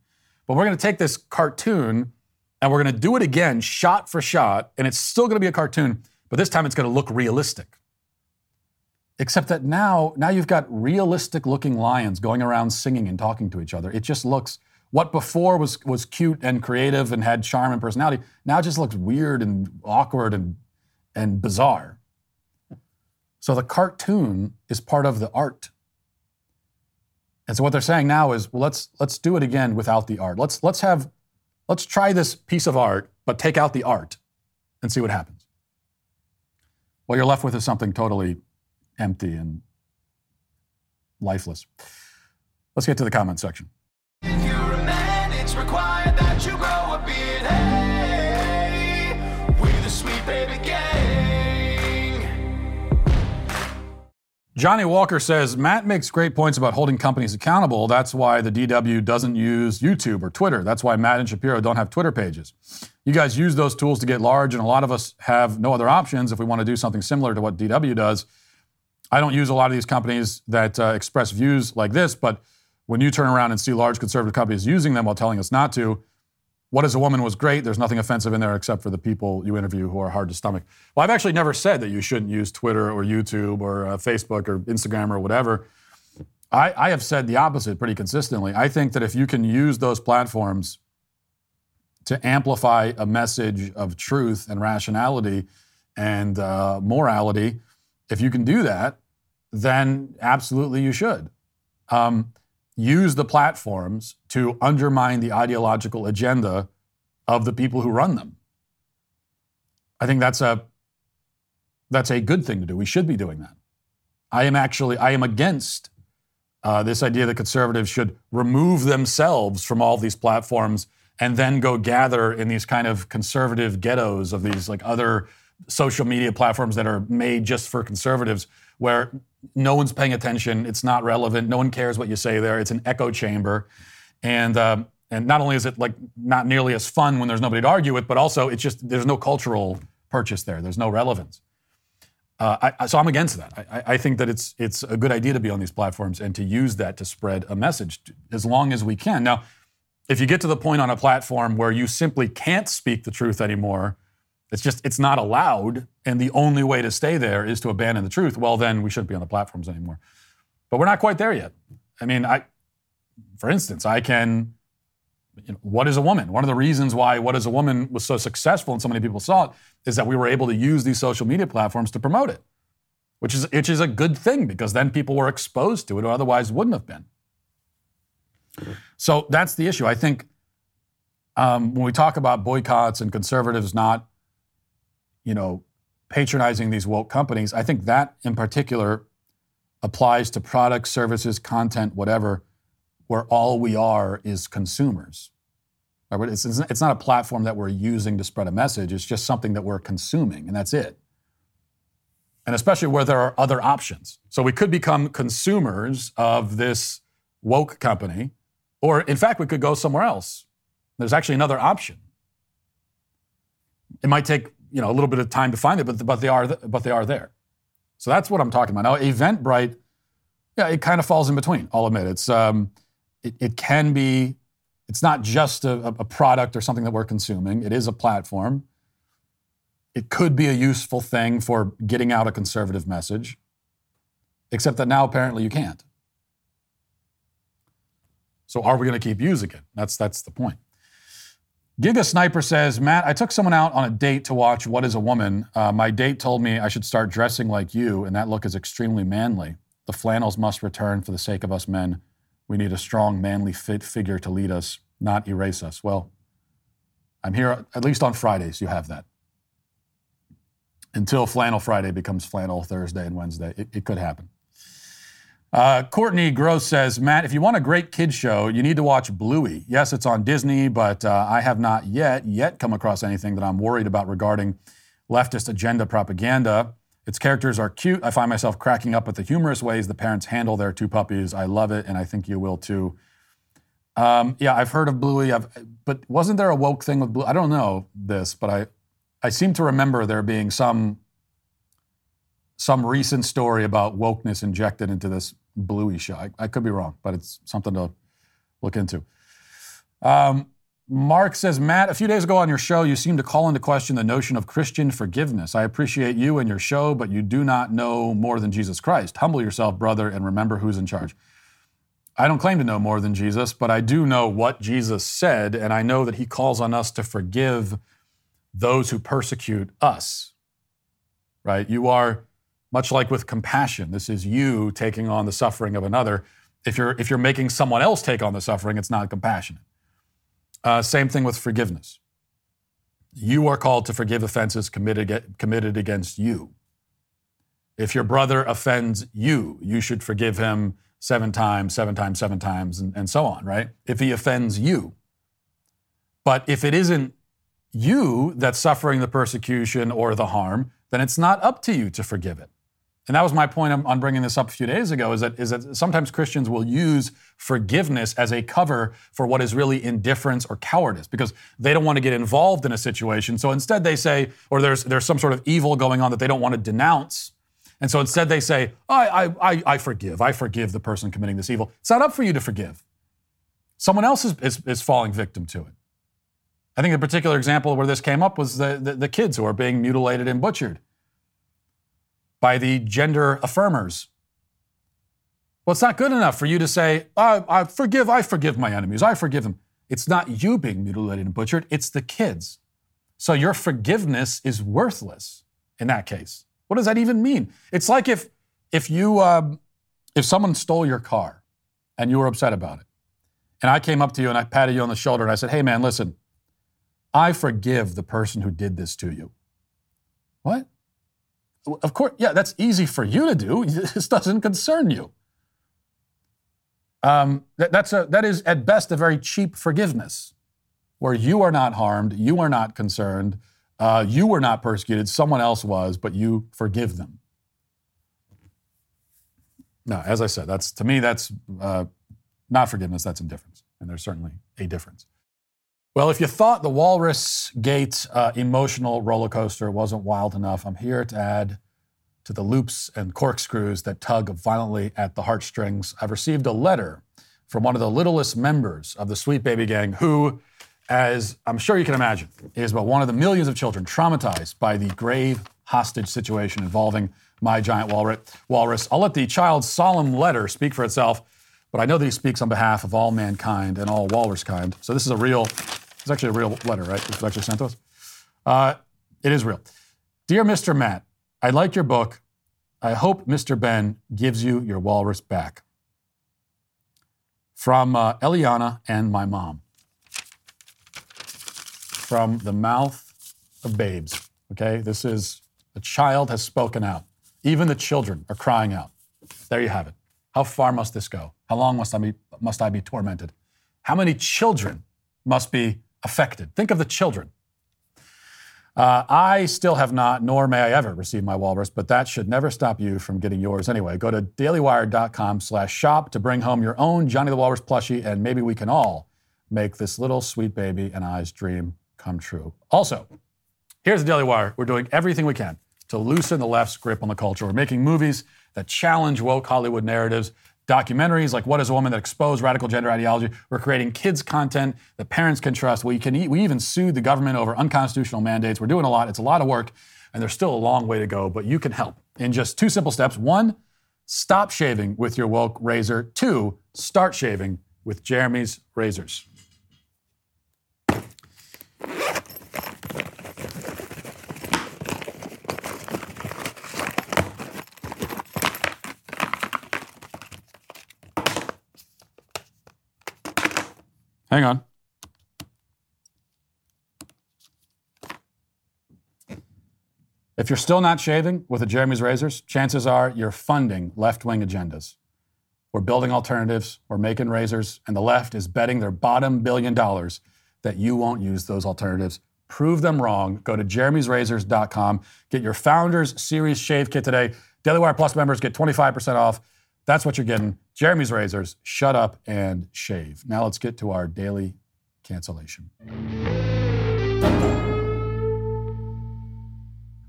But we're going to take this cartoon and we're going to do it again, shot for shot, and it's still going to be a cartoon, but this time it's going to look realistic. Except that now, now you've got realistic looking lions going around singing and talking to each other. It just looks what before was was cute and creative and had charm and personality. Now just looks weird and awkward and and bizarre. So the cartoon is part of the art. And so what they're saying now is, well, let's let's do it again without the art. Let's let's have let's try this piece of art, but take out the art and see what happens. What you're left with is something totally empty and lifeless. Let's get to the comment section. Johnny Walker says Matt makes great points about holding companies accountable. That's why the DW doesn't use YouTube or Twitter. That's why Matt and Shapiro don't have Twitter pages. You guys use those tools to get large, and a lot of us have no other options if we want to do something similar to what DW does. I don't use a lot of these companies that uh, express views like this, but when you turn around and see large conservative companies using them while telling us not to, what is a woman was great. There's nothing offensive in there except for the people you interview who are hard to stomach. Well, I've actually never said that you shouldn't use Twitter or YouTube or uh, Facebook or Instagram or whatever. I, I have said the opposite pretty consistently. I think that if you can use those platforms to amplify a message of truth and rationality and uh, morality, if you can do that, then absolutely you should. Um, use the platforms to undermine the ideological agenda of the people who run them. I think that's a that's a good thing to do. We should be doing that. I am actually I am against uh, this idea that conservatives should remove themselves from all these platforms and then go gather in these kind of conservative ghettos of these like other social media platforms that are made just for conservatives where no one's paying attention. It's not relevant. No one cares what you say there. It's an echo chamber, and uh, and not only is it like not nearly as fun when there's nobody to argue with, but also it's just there's no cultural purchase there. There's no relevance. Uh, I, so I'm against that. I, I, think that it's it's a good idea to be on these platforms and to use that to spread a message as long as we can. Now, if you get to the point on a platform where you simply can't speak the truth anymore, it's just it's not allowed, and the only way to stay there is to abandon the truth. Well, then we shouldn't be on the platforms anymore. But we're not quite there yet. I mean, I, for instance, I can. You know, what is a woman? One of the reasons why What is a Woman was so successful and so many people saw it is that we were able to use these social media platforms to promote it, which is which is a good thing because then people were exposed to it or otherwise wouldn't have been. So that's the issue. I think um, when we talk about boycotts and conservatives not you know, patronizing these woke companies. I think that in particular applies to products, services, content, whatever, where all we are is consumers. It's, it's not a platform that we're using to spread a message. It's just something that we're consuming, and that's it. And especially where there are other options. So we could become consumers of this woke company, or in fact, we could go somewhere else. There's actually another option. It might take you know a little bit of time to find it, but but they are but they are there. So that's what I'm talking about. Now, Eventbrite, yeah, it kind of falls in between. I'll admit it's um, it, it can be. It's not just a, a product or something that we're consuming. It is a platform. It could be a useful thing for getting out a conservative message, except that now apparently you can't. So are we going to keep using it? That's that's the point. Giga Sniper says, Matt, I took someone out on a date to watch What is a Woman. Uh, my date told me I should start dressing like you, and that look is extremely manly. The flannels must return for the sake of us men. We need a strong, manly, fit figure to lead us, not erase us. Well, I'm here, at least on Fridays, you have that. Until Flannel Friday becomes Flannel Thursday and Wednesday. It, it could happen. Uh, Courtney Gross says, Matt, if you want a great kids show, you need to watch Bluey. Yes, it's on Disney, but uh, I have not yet yet come across anything that I'm worried about regarding leftist agenda propaganda. Its characters are cute. I find myself cracking up at the humorous ways the parents handle their two puppies. I love it, and I think you will too. Um, yeah, I've heard of Bluey, I've, but wasn't there a woke thing with Bluey? I don't know this, but I, I seem to remember there being some some recent story about wokeness injected into this bluish. I, I could be wrong, but it's something to look into. Um, Mark says, Matt, a few days ago on your show, you seemed to call into question the notion of Christian forgiveness. I appreciate you and your show, but you do not know more than Jesus Christ. Humble yourself, brother, and remember who's in charge. I don't claim to know more than Jesus, but I do know what Jesus said, and I know that he calls on us to forgive those who persecute us. Right? You are much like with compassion, this is you taking on the suffering of another. If you're, if you're making someone else take on the suffering, it's not compassionate. Uh, same thing with forgiveness. You are called to forgive offenses committed, committed against you. If your brother offends you, you should forgive him seven times, seven times, seven times, and, and so on, right? If he offends you. But if it isn't you that's suffering the persecution or the harm, then it's not up to you to forgive it. And that was my point on bringing this up a few days ago is that, is that sometimes Christians will use forgiveness as a cover for what is really indifference or cowardice because they don't want to get involved in a situation. So instead they say, or there's, there's some sort of evil going on that they don't want to denounce. And so instead they say, I, I, I, I forgive. I forgive the person committing this evil. It's not up for you to forgive. Someone else is, is, is falling victim to it. I think a particular example where this came up was the, the, the kids who are being mutilated and butchered by the gender affirmers. Well, it's not good enough for you to say, I, I forgive, I forgive my enemies, I forgive them. It's not you being mutilated and butchered, it's the kids. So your forgiveness is worthless in that case. What does that even mean? It's like if if you um, if someone stole your car and you were upset about it, and I came up to you and I patted you on the shoulder and I said, "Hey, man, listen, I forgive the person who did this to you." What? Of course, yeah, that's easy for you to do. This doesn't concern you. Um, that, that's a, that is at best a very cheap forgiveness, where you are not harmed, you are not concerned, uh, you were not persecuted, someone else was, but you forgive them. No, as I said, that's to me that's uh, not forgiveness. That's indifference, and there's certainly a difference. Well, if you thought the Walrus Gate uh, emotional roller coaster wasn't wild enough, I'm here to add to the loops and corkscrews that tug violently at the heartstrings. I've received a letter from one of the littlest members of the Sweet Baby Gang who, as I'm sure you can imagine, is but one of the millions of children traumatized by the grave hostage situation involving my giant walrus. I'll let the child's solemn letter speak for itself, but I know that he speaks on behalf of all mankind and all walrus kind. So this is a real it's actually a real letter, right? It was actually sent to us. Uh, it is real. Dear Mr. Matt, I like your book. I hope Mr. Ben gives you your walrus back. From uh, Eliana and my mom. From the mouth of babes. Okay, this is a child has spoken out. Even the children are crying out. There you have it. How far must this go? How long must I be, must I be tormented? How many children must be affected. Think of the children. Uh, I still have not, nor may I ever receive my walrus, but that should never stop you from getting yours anyway. Go to dailywire.com slash shop to bring home your own Johnny the Walrus plushie, and maybe we can all make this little sweet baby and I's dream come true. Also, here's the Daily Wire. We're doing everything we can to loosen the left's grip on the culture. We're making movies that challenge woke Hollywood narratives documentaries like What is a Woman that expose radical gender ideology. We're creating kids content that parents can trust. We can we even sued the government over unconstitutional mandates. We're doing a lot. It's a lot of work, and there's still a long way to go. But you can help in just two simple steps. One, stop shaving with your woke razor. Two, start shaving with Jeremy's razors. Hang on. If you're still not shaving with a Jeremy's razors, chances are you're funding left wing agendas. We're building alternatives, we're making razors, and the left is betting their bottom billion dollars that you won't use those alternatives. Prove them wrong. Go to jeremy'srazors.com. Get your Founders Series Shave Kit today. Daily Wire Plus members get 25% off. That's what you're getting. Jeremy's Razors, shut up and shave. Now let's get to our daily cancellation.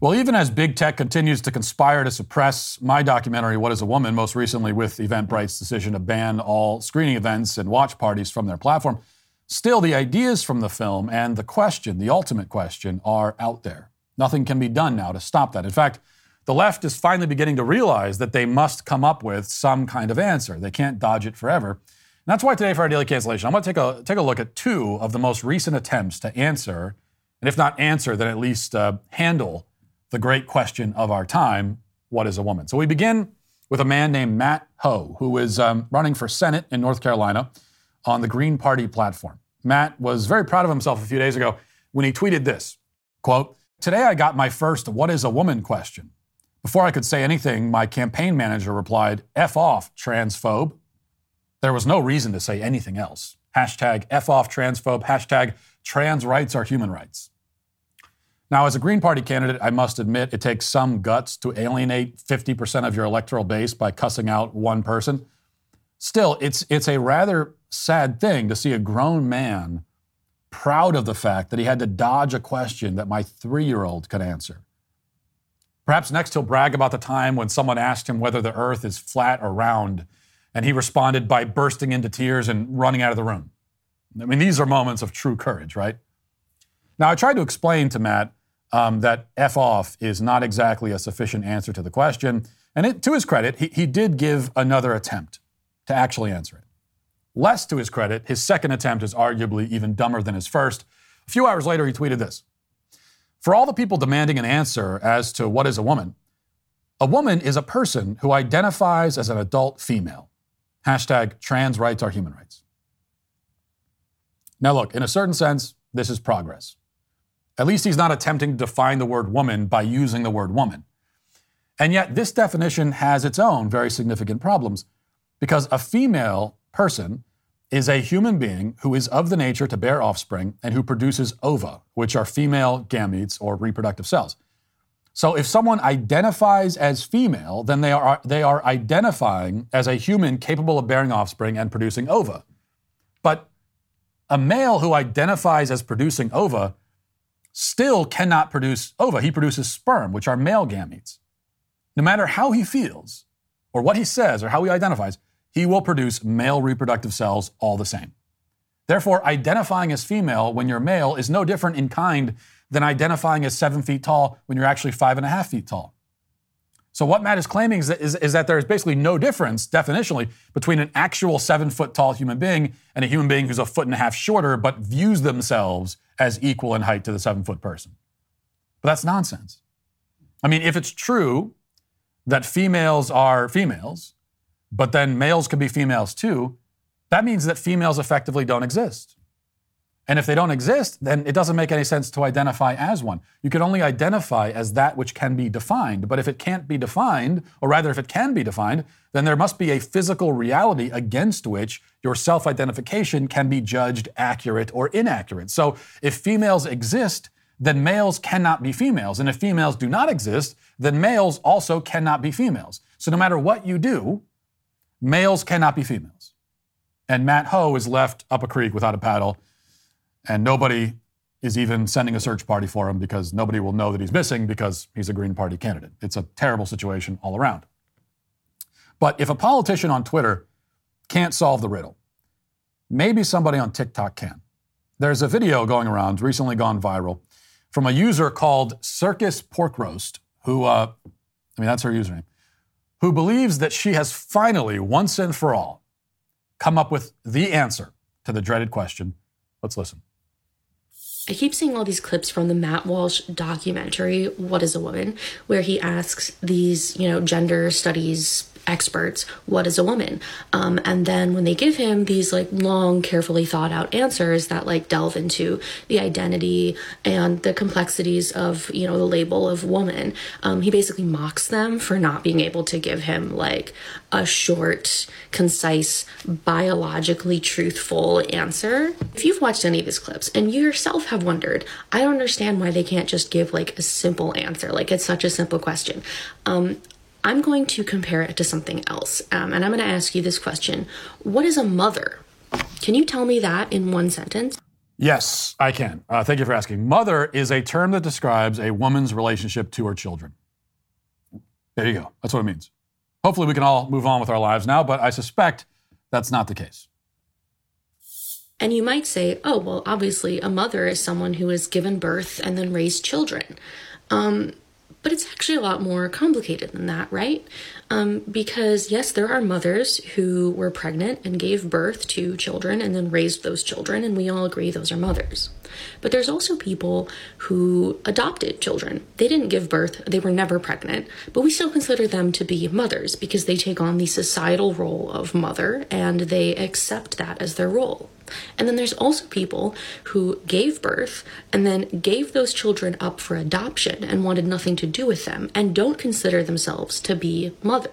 Well, even as big tech continues to conspire to suppress my documentary, What is a Woman, most recently with Eventbrite's decision to ban all screening events and watch parties from their platform, still the ideas from the film and the question, the ultimate question, are out there. Nothing can be done now to stop that. In fact, the left is finally beginning to realize that they must come up with some kind of answer. They can't dodge it forever. And that's why today for our daily cancellation, I'm going to take a, take a look at two of the most recent attempts to answer, and if not answer, then at least uh, handle the great question of our time what is a woman? So we begin with a man named Matt Hoh, who is um, running for Senate in North Carolina on the Green Party platform. Matt was very proud of himself a few days ago when he tweeted this quote, Today I got my first what is a woman question. Before I could say anything, my campaign manager replied, F off, transphobe. There was no reason to say anything else. Hashtag F off, transphobe. Hashtag trans rights are human rights. Now, as a Green Party candidate, I must admit it takes some guts to alienate 50% of your electoral base by cussing out one person. Still, it's, it's a rather sad thing to see a grown man proud of the fact that he had to dodge a question that my three year old could answer. Perhaps next he'll brag about the time when someone asked him whether the earth is flat or round, and he responded by bursting into tears and running out of the room. I mean, these are moments of true courage, right? Now, I tried to explain to Matt um, that F off is not exactly a sufficient answer to the question. And it, to his credit, he, he did give another attempt to actually answer it. Less to his credit, his second attempt is arguably even dumber than his first. A few hours later, he tweeted this For all the people demanding an answer as to what is a woman, a woman is a person who identifies as an adult female. Hashtag trans rights are human rights. Now, look, in a certain sense, this is progress. At least he's not attempting to define the word woman by using the word woman. And yet, this definition has its own very significant problems because a female person is a human being who is of the nature to bear offspring and who produces ova, which are female gametes or reproductive cells. So if someone identifies as female, then they are, they are identifying as a human capable of bearing offspring and producing ova. But a male who identifies as producing ova still cannot produce ova. He produces sperm, which are male gametes. No matter how he feels, or what he says, or how he identifies, he will produce male reproductive cells all the same. Therefore, identifying as female when you're male is no different in kind than identifying as seven feet tall when you're actually five and a half feet tall. So, what Matt is claiming is that, is, is that there is basically no difference, definitionally, between an actual seven foot tall human being and a human being who's a foot and a half shorter but views themselves as equal in height to the seven foot person. But that's nonsense. I mean, if it's true that females are females, but then males could be females too, that means that females effectively don't exist. And if they don't exist, then it doesn't make any sense to identify as one. You can only identify as that which can be defined. But if it can't be defined, or rather, if it can be defined, then there must be a physical reality against which your self identification can be judged accurate or inaccurate. So if females exist, then males cannot be females. And if females do not exist, then males also cannot be females. So no matter what you do, males cannot be females. And Matt Hoh is left up a creek without a paddle and nobody is even sending a search party for him because nobody will know that he's missing because he's a Green Party candidate. It's a terrible situation all around. But if a politician on Twitter can't solve the riddle, maybe somebody on TikTok can. There's a video going around, recently gone viral, from a user called Circus Pork Roast, who, uh, I mean, that's her username, who believes that she has finally, once and for all, come up with the answer to the dreaded question. Let's listen. I keep seeing all these clips from the Matt Walsh documentary, What is a Woman, where he asks these, you know, gender studies experts what is a woman? Um, and then when they give him these like long carefully thought out answers that like delve into the identity and the complexities of you know the label of woman um, he basically mocks them for not being able to give him like a short concise biologically truthful answer. If you've watched any of his clips and you yourself have wondered i don't understand why they can't just give like a simple answer. Like it's such a simple question. Um, I'm going to compare it to something else. Um, and I'm going to ask you this question What is a mother? Can you tell me that in one sentence? Yes, I can. Uh, thank you for asking. Mother is a term that describes a woman's relationship to her children. There you go. That's what it means. Hopefully, we can all move on with our lives now, but I suspect that's not the case. And you might say, oh, well, obviously, a mother is someone who has given birth and then raised children. Um, but it's actually a lot more complicated than that, right? Um, because yes, there are mothers who were pregnant and gave birth to children and then raised those children, and we all agree those are mothers. But there's also people who adopted children. They didn't give birth, they were never pregnant, but we still consider them to be mothers because they take on the societal role of mother and they accept that as their role. And then there's also people who gave birth and then gave those children up for adoption and wanted nothing to do with them and don't consider themselves to be mothers.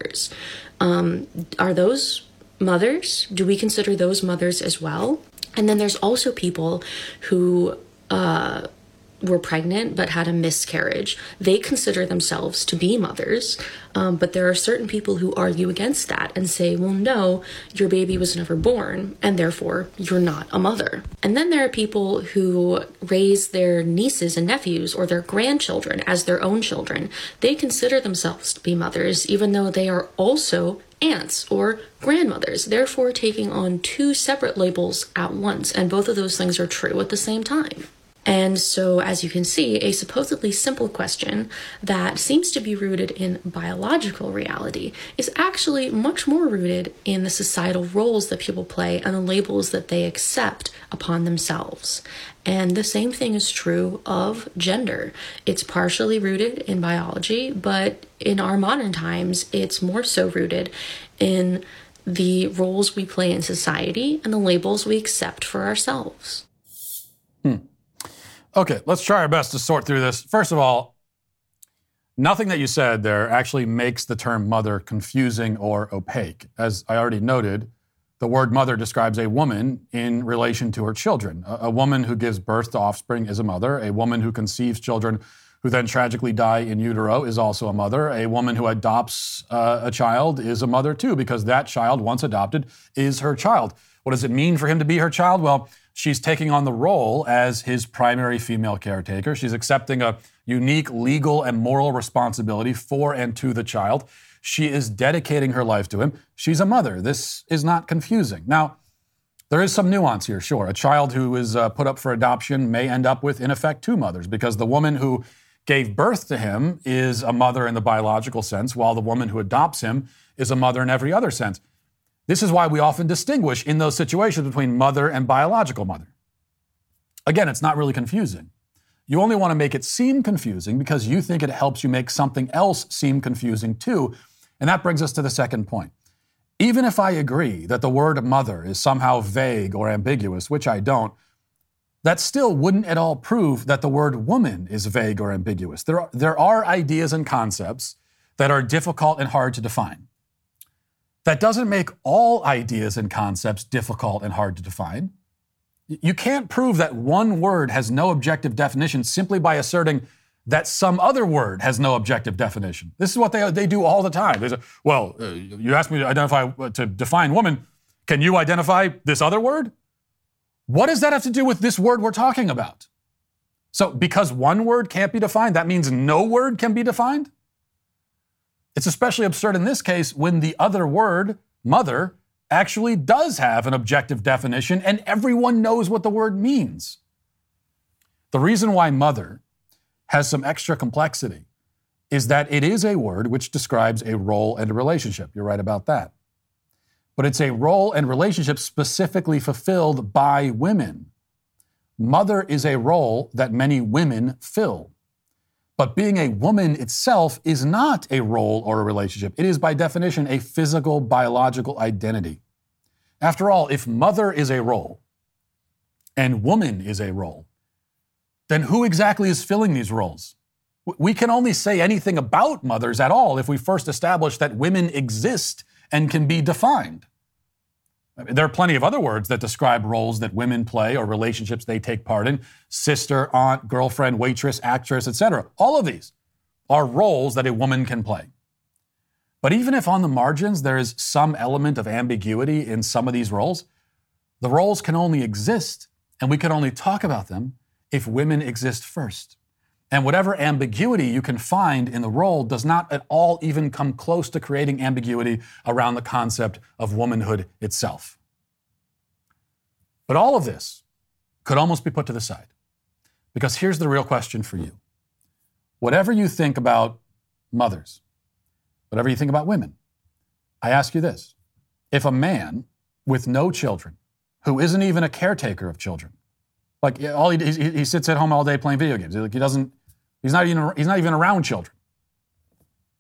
Um, are those mothers? Do we consider those mothers as well? And then there's also people who uh, were pregnant but had a miscarriage, they consider themselves to be mothers. Um, but there are certain people who argue against that and say, well, no, your baby was never born, and therefore you're not a mother. And then there are people who raise their nieces and nephews or their grandchildren as their own children. They consider themselves to be mothers, even though they are also aunts or grandmothers, therefore taking on two separate labels at once. And both of those things are true at the same time. And so, as you can see, a supposedly simple question that seems to be rooted in biological reality is actually much more rooted in the societal roles that people play and the labels that they accept upon themselves. And the same thing is true of gender. It's partially rooted in biology, but in our modern times, it's more so rooted in the roles we play in society and the labels we accept for ourselves. Okay, let's try our best to sort through this. First of all, nothing that you said there actually makes the term mother confusing or opaque. As I already noted, the word mother describes a woman in relation to her children. A, a, woman who gives birth to offspring is a mother. A woman who conceives children who then tragically die in utero is also a mother. A woman who adopts uh, a child is a mother too, because that child, once adopted, is her child. What does it mean for him to be her child? Well, she's taking on the role as his primary female caretaker. She's accepting a unique legal and moral responsibility for and to the child. She is dedicating her life to him. She's a mother. This is not confusing. Now, there is some nuance here, sure. A child who is uh, put up for adoption may end up with, in effect, two mothers because the woman who gave birth to him is a mother in the biological sense, while the woman who adopts him is a mother in every other sense. This is why we often distinguish in those situations between mother and biological mother. Again, it's not really confusing. You only want to make it seem confusing because you think it helps you make something else seem confusing too. And that brings us to the second point. Even if I agree that the word mother is somehow vague or ambiguous, which I don't, that still wouldn't at all prove that the word woman is vague or ambiguous. There are, there are ideas and concepts that are difficult and hard to define. That doesn't make all ideas and concepts difficult and hard to define. You can't prove that one word has no objective definition simply by asserting that some other word has no objective definition. This is what they, they do all the time. They say, well, uh, you asked me to identify, uh, to define woman. Can you identify this other word? What does that have to do with this word we're talking about? So, because one word can't be defined, that means no word can be defined? It's especially absurd in this case when the other word, mother, actually does have an objective definition and everyone knows what the word means. The reason why mother has some extra complexity is that it is a word which describes a role and a relationship. You're right about that. But it's a role and relationship specifically fulfilled by women. Mother is a role that many women fill. But being a woman itself is not a role or a relationship. It is, by definition, a physical, biological identity. After all, if mother is a role and woman is a role, then who exactly is filling these roles? We can only say anything about mothers at all if we first establish that women exist and can be defined. There are plenty of other words that describe roles that women play or relationships they take part in sister, aunt, girlfriend, waitress, actress, etc. All of these are roles that a woman can play. But even if on the margins there is some element of ambiguity in some of these roles, the roles can only exist and we can only talk about them if women exist first. And whatever ambiguity you can find in the role does not at all even come close to creating ambiguity around the concept of womanhood itself. But all of this could almost be put to the side. Because here's the real question for you. Whatever you think about mothers, whatever you think about women, I ask you this. If a man with no children, who isn't even a caretaker of children, like all he, he, he sits at home all day playing video games, like he doesn't He's not even, he's not even around children.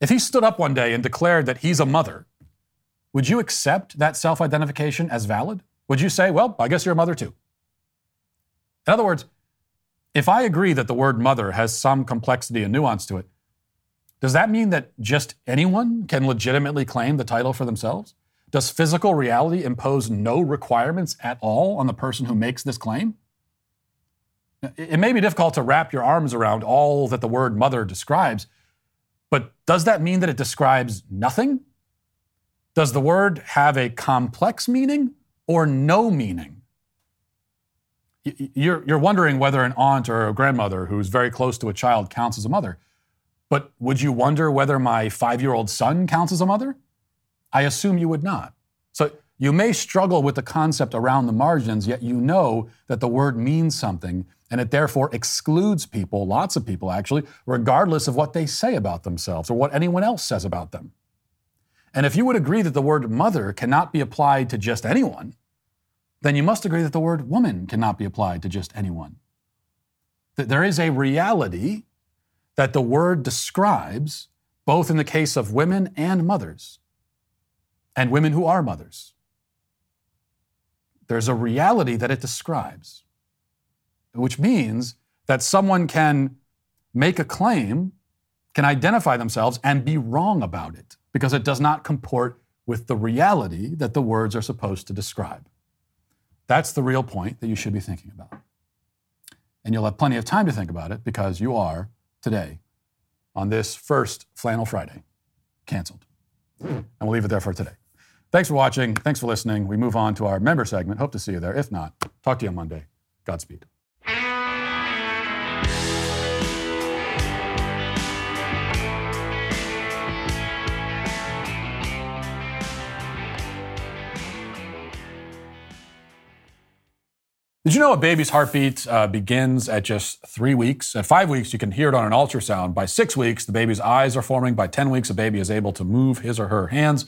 If he stood up one day and declared that he's a mother, would you accept that self identification as valid? Would you say, well, I guess you're a mother too? In other words, if I agree that the word mother has some complexity and nuance to it, does that mean that just anyone can legitimately claim the title for themselves? Does physical reality impose no requirements at all on the person who makes this claim? It may be difficult to wrap your arms around all that the word mother describes, but does that mean that it describes nothing? Does the word have a complex meaning or no meaning? You're, you're wondering whether an aunt or a grandmother who's very close to a child counts as a mother. But would you wonder whether my five year old son counts as a mother? I assume you would not. You may struggle with the concept around the margins, yet you know that the word means something and it therefore excludes people, lots of people actually, regardless of what they say about themselves or what anyone else says about them. And if you would agree that the word mother cannot be applied to just anyone, then you must agree that the word woman cannot be applied to just anyone. That there is a reality that the word describes, both in the case of women and mothers, and women who are mothers. There's a reality that it describes, which means that someone can make a claim, can identify themselves, and be wrong about it because it does not comport with the reality that the words are supposed to describe. That's the real point that you should be thinking about. And you'll have plenty of time to think about it because you are today on this first Flannel Friday canceled. And we'll leave it there for today. Thanks for watching. Thanks for listening. We move on to our member segment. Hope to see you there. If not, talk to you on Monday. Godspeed. Did you know a baby's heartbeat uh, begins at just three weeks? At five weeks, you can hear it on an ultrasound. By six weeks, the baby's eyes are forming. By 10 weeks, a baby is able to move his or her hands.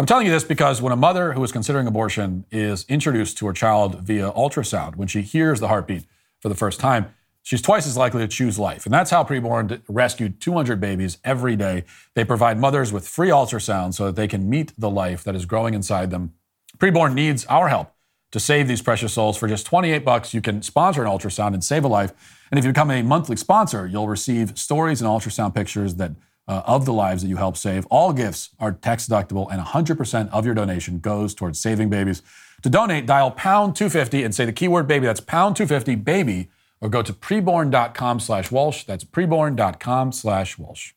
I'm telling you this because when a mother who is considering abortion is introduced to her child via ultrasound, when she hears the heartbeat for the first time, she's twice as likely to choose life. And that's how Preborn rescued 200 babies every day. They provide mothers with free ultrasound so that they can meet the life that is growing inside them. Preborn needs our help to save these precious souls. For just 28 bucks, you can sponsor an ultrasound and save a life. And if you become a monthly sponsor, you'll receive stories and ultrasound pictures that uh, of the lives that you help save. All gifts are tax deductible, and 100% of your donation goes towards saving babies. To donate, dial pound 250 and say the keyword baby. That's pound 250 baby, or go to preborn.com slash Walsh. That's preborn.com slash Walsh.